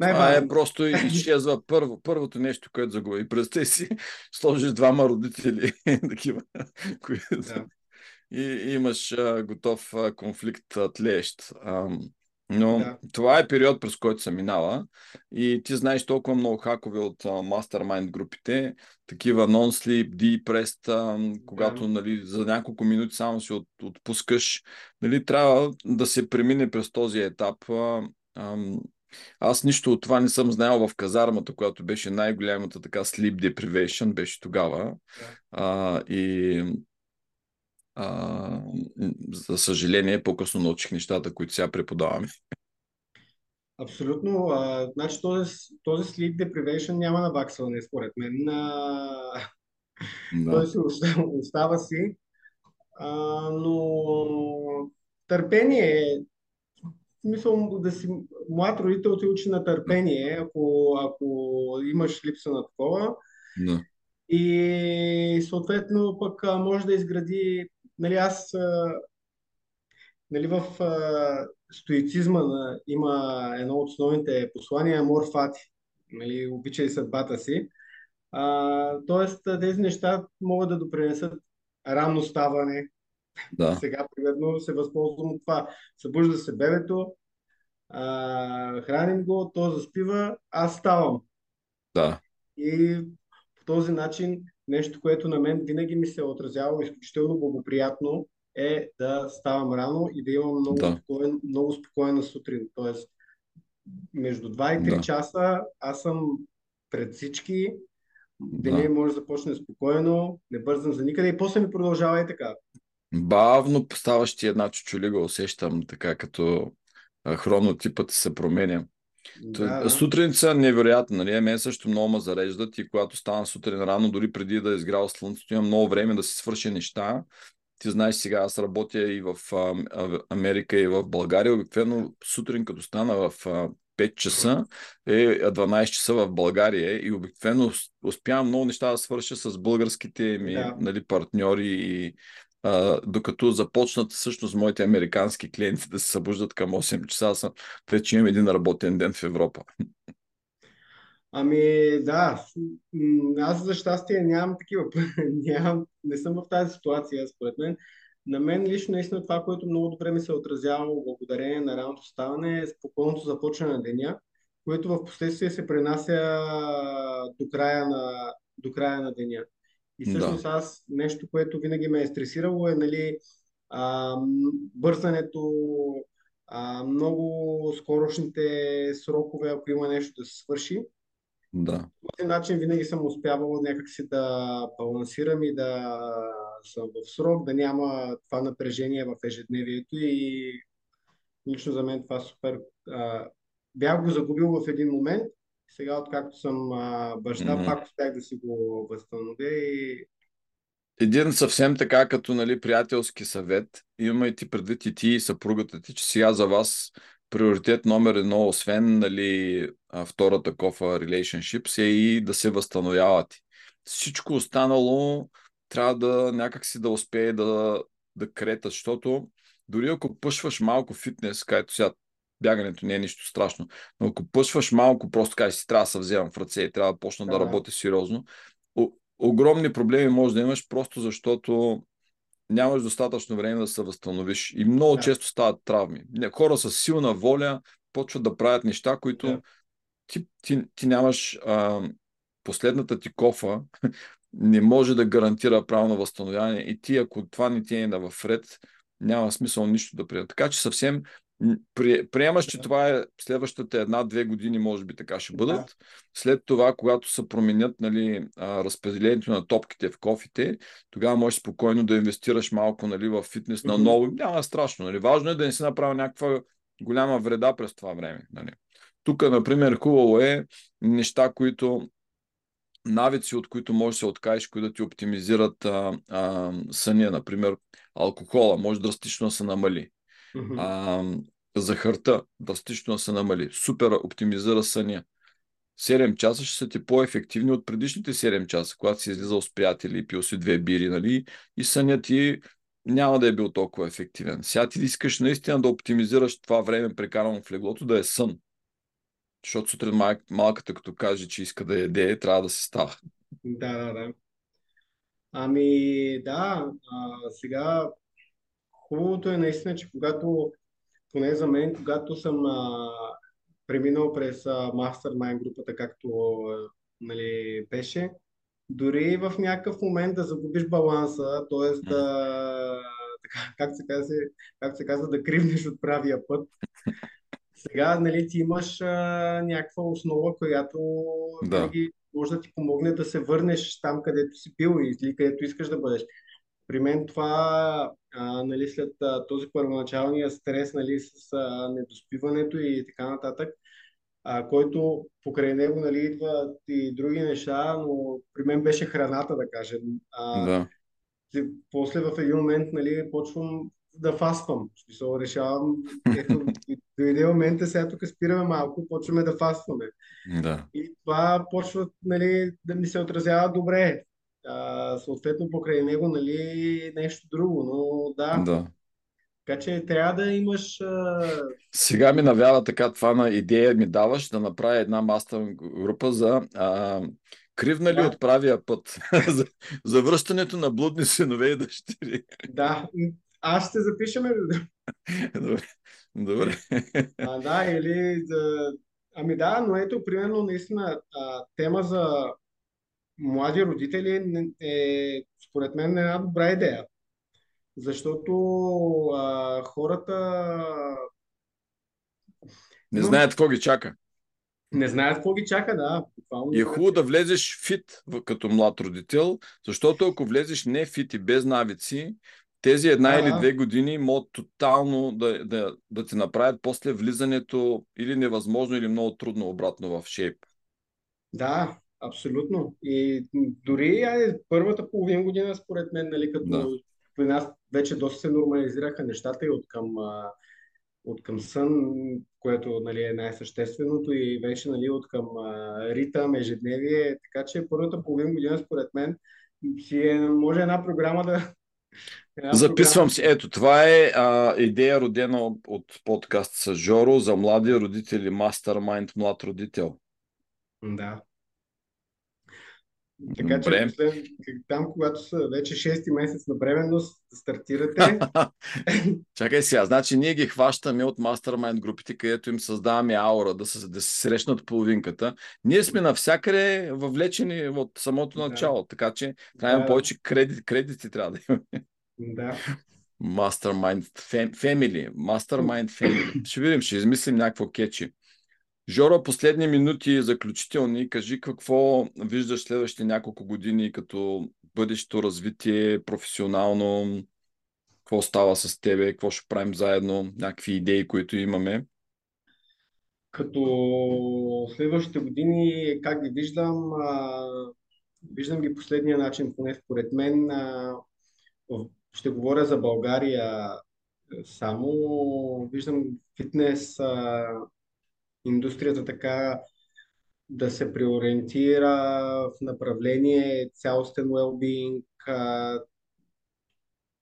Това е просто *laughs* изчезва първо, първото нещо, което загуби. Представи си, сложиш двама родители, *laughs* такива, които... Да. И имаш а, готов а, конфликт а, тлеещ. А, но да. това е период, през който съм минала. И ти знаеш толкова много хакове от мастермайнд групите, такива non-sleep, deep rest, когато да. нали, за няколко минути само си от, отпускаш. Нали, трябва да се премине през този етап. А, а, аз нищо от това не съм знаел в казармата, която беше най-голямата така sleep deprivation, беше тогава. Да. А, и а, за съжаление, по-късно научих нещата, които сега преподаваме. Абсолютно. А, значи този, този sleep deprivation няма на баксване, според мен. А, да. Той си остава, остава си. А, но търпение е. Смисъл да си млад родител ти учи на търпение, ако, ако имаш липса на такова. Да. И съответно пък може да изгради нали, аз нали, в стоицизма на, има едно от основните послания Мор Фати, нали, обичай съдбата си. А, тоест, тези неща могат да допринесат ранно ставане. Да. *laughs* Сега, примерно, се възползвам от това. Събужда се бебето, а, храним го, то заспива, аз ставам. Да. И по този начин нещо, което на мен винаги ми се е отразявало изключително благоприятно, е да ставам рано и да имам много, да. Спокоен, много спокойна сутрин. Тоест, между 2 и 3 да. часа аз съм пред всички, деня да. може да започне спокойно, не бързам за никъде и после ми продължава и така. Бавно ставаш ти една чучулига, усещам така, като хронотипът се променя. Да, да. Сутрин са нали? Мен също много ме зареждат и когато стана сутрин рано, дори преди да е изгрява слънцето, имам много време да си свърша неща. Ти знаеш сега, аз работя и в а, Америка, и в България. Обикновено сутрин, като стана в а, 5 часа, е 12 часа в България и обикновено успявам много неща да свърша с българските ми да. нали, партньори и а, докато започнат всъщност моите американски клиенти да се събуждат към 8 часа, съм, вече имам един работен ден в Европа. Ами да, аз за щастие нямам такива. *laughs* нямам, не съм в тази ситуация, според мен. На мен лично наистина това, което много добре ми се е отразявало благодарение на раното ставане е спокойното започване на деня, което в последствие се пренася до края на, до края на деня. И всъщност да. аз нещо, което винаги ме е стресирало е нали, а, бързането, а, много скорошните срокове, ако има нещо да се свърши. Да. По този начин винаги съм успявал някакси да балансирам и да съм в срок, да няма това напрежение в ежедневието и лично за мен това супер. А, бях го загубил в един момент сега, откакто съм а, баща, mm-hmm. пак успях да си го възстановя и един съвсем така като нали, приятелски съвет, имайте предвид и ти и съпругата ти, че сега за вас приоритет номер едно, освен нали, втората кофа relationships е и да се възстановявате. Всичко останало трябва да някакси да успее да, да крета, защото дори ако пъшваш малко фитнес, където сега бягането не е нищо страшно. Но ако пъшваш малко, просто кажеш си, трябва да се вземам в ръце и трябва да почна да, да работя сериозно. О, огромни проблеми може да имаш, просто защото нямаш достатъчно време да се възстановиш. И много да. често стават травми. Хора с силна воля почват да правят неща, които да. ти, ти, ти нямаш а, последната ти кофа *laughs* не може да гарантира правилно възстановяване и ти, ако това не ти е в ред, няма смисъл нищо да приема. Така че съвсем Приемаш, че това е следващата една-две години, може би така ще бъдат. Да. След това, когато се променят нали, разпределението на топките в кофите, тогава можеш спокойно да инвестираш малко нали, в фитнес на ново. Няма страшно. Нали. Важно е да не си направи някаква голяма вреда през това време. Нали. Тук, например, хубаво е неща, които навици, от които можеш да се откажеш, които да ти оптимизират а, а, съня. Например, алкохола може драстично да се намали Mm-hmm. А, захарта драстично се намали. Супер оптимизира съня. 7 часа ще са ти по-ефективни от предишните 7 часа, когато си излизал с приятели и пил си две бири, нали? И съня ти няма да е бил толкова ефективен. Сега ти искаш наистина да оптимизираш това време прекарано в леглото да е сън. Защото сутрин мал, малката, като каже, че иска да яде, трябва да се става. Да, да, да. Ами, да, а, сега хубавото е наистина, че когато, поне за мен, когато съм а, преминал през Mastermind групата, както а, нали, беше, дори в някакъв момент да загубиш баланса, т.е. да, така, как се, казва, как се казва, да кривнеш от правия път. Сега, нали, ти имаш а, някаква основа, която Да. може да ти помогне да се върнеш там, където си бил или където искаш да бъдеш. При мен това, а, нали, след а, този първоначалния стрес, нали, с а, недоспиването и така нататък, а, който покрай него нали, идват и други неща, но при мен беше храната, да кажем. А, Да. после в един момент нали, почвам да фаствам. Смисъл, решавам, ето, дойде момента, сега тук спираме малко, почваме да фастваме. Да. И това почва нали, да ми се отразява добре. А, съответно, покрай него нали, нещо друго, но да. Да. Така че трябва да имаш... А... Сега ми навява така това на идея ми даваш да направя една мастер група за а, кривна ли Да. от правия път? *laughs* за, за връщането на блудни синове и дъщери. Да, аз ще другото. Добре. Добре. А, да, или да... Ами да, но ето, примерно, наистина, а, тема за млади родители е, според мен, една добра идея. Защото а, хората Не знаят какво ги чака. не знаят какво ги чака, да. буквално И е хубаво да влезеш фит като млад родител, защото ако влезеш не фит и без навици, тези една Да, или две години могат тотално да, да, да ти направят после влизането или невъзможно, или много трудно обратно в шейп. Да, абсолютно. И дори айде, първата половин година, според мен, нали, като Да. при нас вече доста се нормализираха нещата и от към, а, от към сън, което нали, е най-същественото и вече нали, от към а, ритъм, ежедневие. Така че първата половин година, според мен, си е, може една програма да... Една Записвам си. Ето, това е а, идея родена от, от подкаст с Жоро за млади родители, Mastermind млад родител. Да. Така че там, когато са вече 6 месец на бременност, стартирате. *laughs* Чакай сега, значи ние ги хващаме от Mastermind групите, където им създаваме аура, да се, да се срещнат половинката. Ние сме навсякъде въвлечени от самото Да. начало, така че трябва да имаме Да. повече кредит, кредити трябва да имаме. Да. Mastermind fam- Family. Mastermind Family. Ще видим, ще измислим някакво кечи. Жоро, последни минути заключителни. Кажи какво виждаш следващите няколко години като бъдещето развитие, професионално, какво става с тебе, какво ще правим заедно, някакви идеи, които имаме. Като следващите години, как ги виждам, виждам ги последния начин, поне според мен. Ще говоря за България само. Виждам фитнес индустрията така да се преориентира в направление цялостен well-being,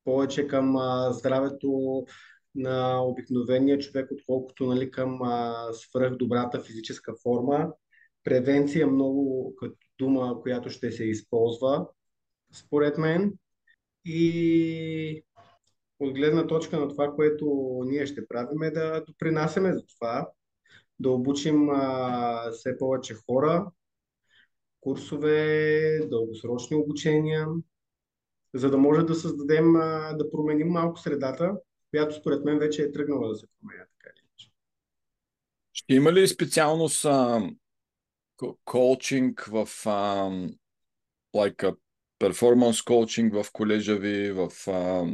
повече към здравето на обикновения човек, отколкото нали, към а, свръхдобрата физическа форма. Превенция много като дума, която ще се използва, според мен. И от гледна точка на това, което ние ще правим, е да допринасяме за това, да обучим а, все повече хора, курсове, дългосрочни обучения, за да може да създадем, а, да променим малко средата, която според мен вече е тръгнала да се променя. Така или. Ще има ли специалност а, ко- коучинг в а, like performance коучинг в колежа ви? В, а,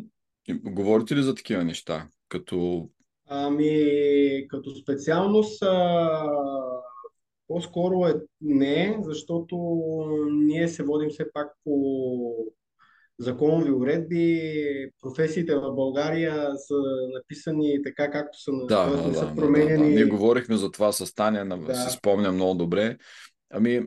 говорите ли за такива неща? Като Ами, като специалност, а, по-скоро е не, защото ние се водим все пак по законови уредби. Професиите в България са написани така, както са, Да, да, да, са да, да, променени. да. Ние говорихме за това с Таня, Да. си спомням много добре. Ами,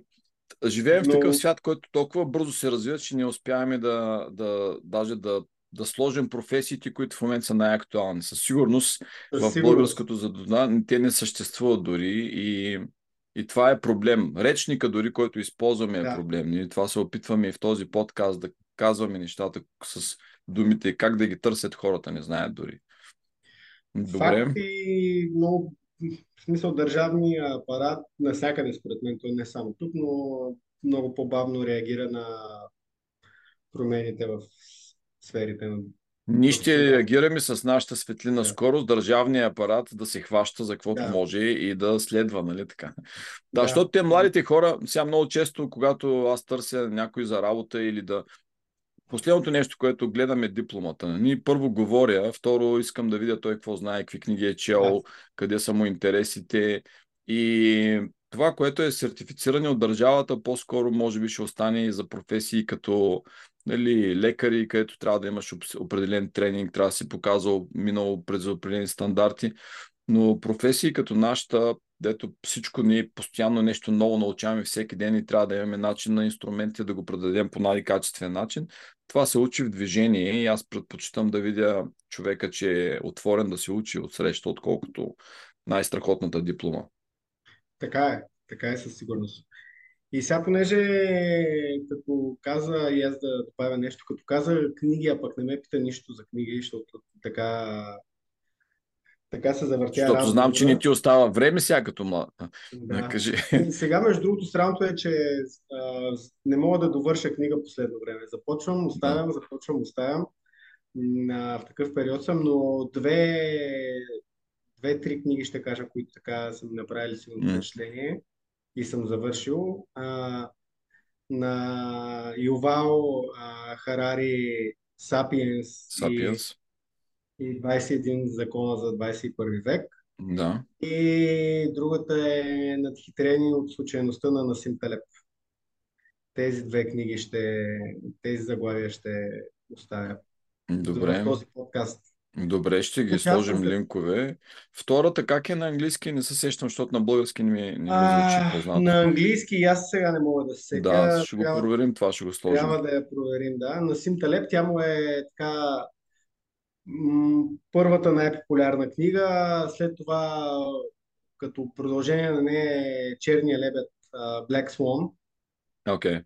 живеем в Но- такъв свят, който толкова бързо се развива, че не успяваме да, да даже да, да сложим професиите, които в момента са най-актуални. Със сигурност Със в сигурност. българското задуда те не съществуват дори и И това е проблем. Речника, дори който използваме, е Да. проблем. Ние това се опитваме и в този подкаст да казваме нещата с думите и как да ги търсят хората, не знаят дори. Добре. Факт и много, в смисъл, държавния апарат, навсякъде според мен, той не е само тук, но много по-бавно реагира на промените в сферите на Ние ще реагираме с нашата светлина Да. скорост, държавния апарат да се хваща за каквото Да. може и да следва, нали така? Да, Да. защото те младите хора, сега много често, когато аз търся някой за работа или да. Последното нещо, което гледам е дипломата. Ние първо говоря, второ искам да видя той какво знае, какви книги е чел, Да. къде са му интересите. И това, което е сертифициране от държавата, по-скоро може би ще остане и за професии като нали, лекари, където трябва да имаш определен тренинг, трябва да си показал, минало през определени стандарти. Но професии като нашата, дето всичко ние постоянно нещо ново научаваме всеки ден и трябва да имаме начин на инструменти да го предадем по най-качествен начин. Това се учи в движение и аз предпочитам да видя човека, че е отворен да се учи от среща, отколкото най-страхотната диплома. Така е, така е със сигурност. И сега, понеже като каза, и аз да добавя нещо, като каза книги, а пък не ме пита нищо за книги, защото така, така се завъртя Защото знам, че не ти остава време сега като млад. Да. *laughs* Кажи. Сега, между другото, странното е, че а, не мога да довърша книга последно време. Започвам, оставям, започвам, оставям. На, в такъв период съм, но две, две-три книги ще кажа, които така са ми направили силно впечатление и съм завършил. А, на Ювал а, Харари Сапиенс и, Сапиенс. и 21 закона за 21 век. Да. И другата е Надхитрени от случайността на Насим Талеб. Тези две книги ще, тези заглавия ще оставя Добре. този подкаст. Добре, ще ги Участвам сложим се. линкове. Втората как е на английски? Не се сещам, защото на български не ми, не ми звучи познато. на английски аз сега не мога да се сетя. Да, ще го трябва, проверим това, ще го сложим. трябва да я проверим, да. Насим Талеб, тя му е така м, първата най-популярна книга. След това, като продължение на нея е Черния лебед, Black Swan. Окей.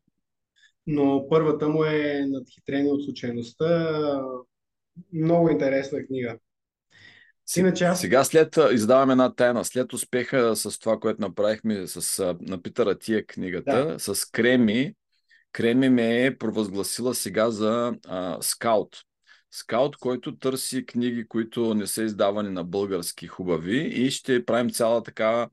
но първата му е Надхитрени от случайността. Много интересна книга. Иначе аз... Сега след издаваме една тайна, след успеха с това, което направихме с на Питъра Тия книгата, с Креми, Креми ме е провъзгласила сега за а, скаут. Скаут, който търси книги, които не са издавани на български хубави и ще правим цяла така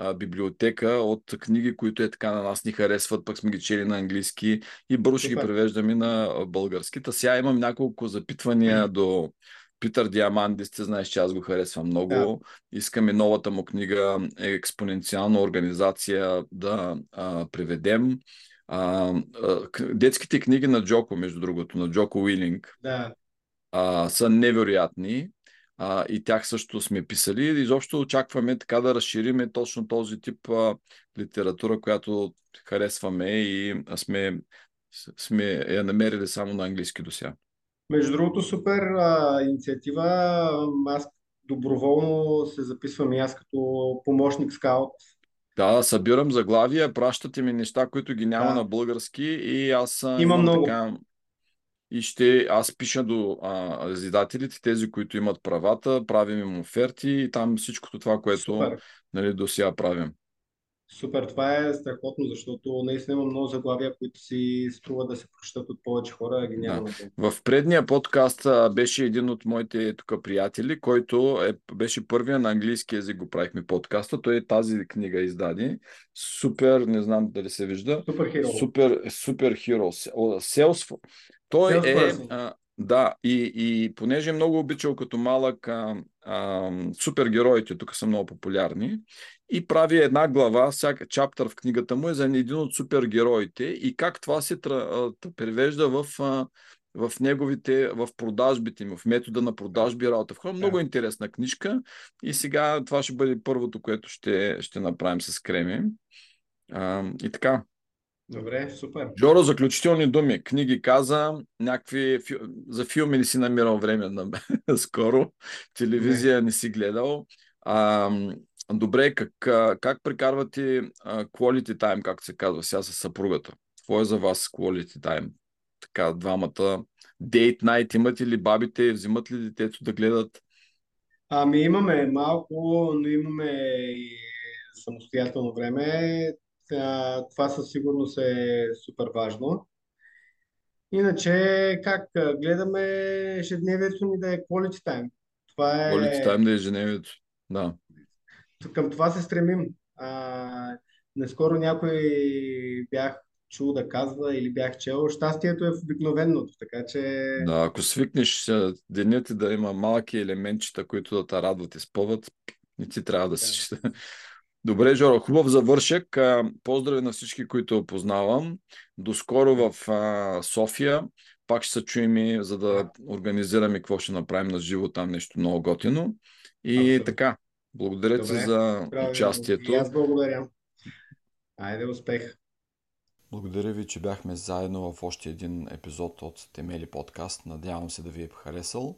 а, библиотека от книги, които е така на нас ни харесват, пък сме ги чели на английски и бързо ще ги превеждаме на български. Та сега имам няколко запитвания до Питър Диамандис, ти знаеш, че аз го харесвам много. Да. Искаме новата му книга Експоненциална организация да а, преведем. А, а, детските книги на Джоко, между другото, на Джоко Уилинг, Да, а, са невероятни. А, и тях също сме писали. И изобщо очакваме така да разшириме точно този тип а, литература, която харесваме и сме, сме я намерили само на английски до сега. между другото, супер а, инициатива. Аз доброволно се записвам и аз като помощник скаут. Да, събирам заглавия, пращате ми неща, които ги няма Да. на български и аз а, Има много. така и ще аз пиша до а, издателите, тези, които имат правата, правим им оферти и там всичкото това, което Супер. нали, до сега правим. Супер, това е страхотно, защото наистина има много заглавия, които си струва да се прочитат от повече хора, ги няма Да. В предния подкаст беше един от моите тук приятели, който е, беше първия на английски язик го правихме подкаста. Той тази книга издаде. Супер, не знам дали се вижда. Супер хиро. Супер, супер хиро. Селс. Той е, а, да, и, и понеже е много обичал като малък а, а, супергероите, тук са много популярни, и прави една глава, всяка чаптър в книгата му е за един от супергероите и как това се тра, а, превежда в, а, в неговите, в продажбите му, в метода на продажби и работа. В хора. Много интересна книжка и сега това ще бъде първото, което ще, ще направим с Креми. А, и така. Добре, супер. Жоро, заключителни думи. Книги каза, някакви за филми не си намирал време на *laughs* скоро, телевизия не си гледал. А, добре, как, как прекарвате quality time, както се казва сега с съпругата? Какво е за вас quality time? Така, двамата. Date night имате ли бабите? Взимат ли детето да гледат? Ами имаме малко, но имаме и самостоятелно време. Това със сигурност е супер важно. Иначе, как гледаме ежедневието ни да е quality time. Това е... Quality time да е ежедневието. Да. Към това се стремим. А, наскоро някой бях чул да казва или бях чел, щастието е в обикновеното, така че... Да, ако свикнеш денят да има малки елементчета, които да те радват и спъват, не ти трябва да си... *laughs* Добре, Жоро, хубав завършек. Поздрави на всички, които познавам. До скоро в София. Пак ще се чуем и за да организираме какво ще направим на живо там нещо много готино. И Абсолютно. така, благодаря ти за участието. И аз благодаря. Айде, успех! Благодаря ви, че бяхме заедно в още един епизод от Темели подкаст. Надявам се да ви е харесал.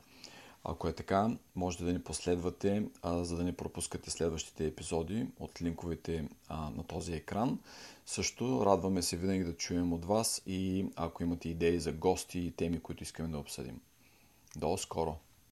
Ако е така, можете да ни последвате, а, за да не пропускате следващите епизоди от линковете а, на този екран. Също радваме се винаги да чуем от вас и ако имате идеи за гости и теми, които искаме да обсъдим. До скоро!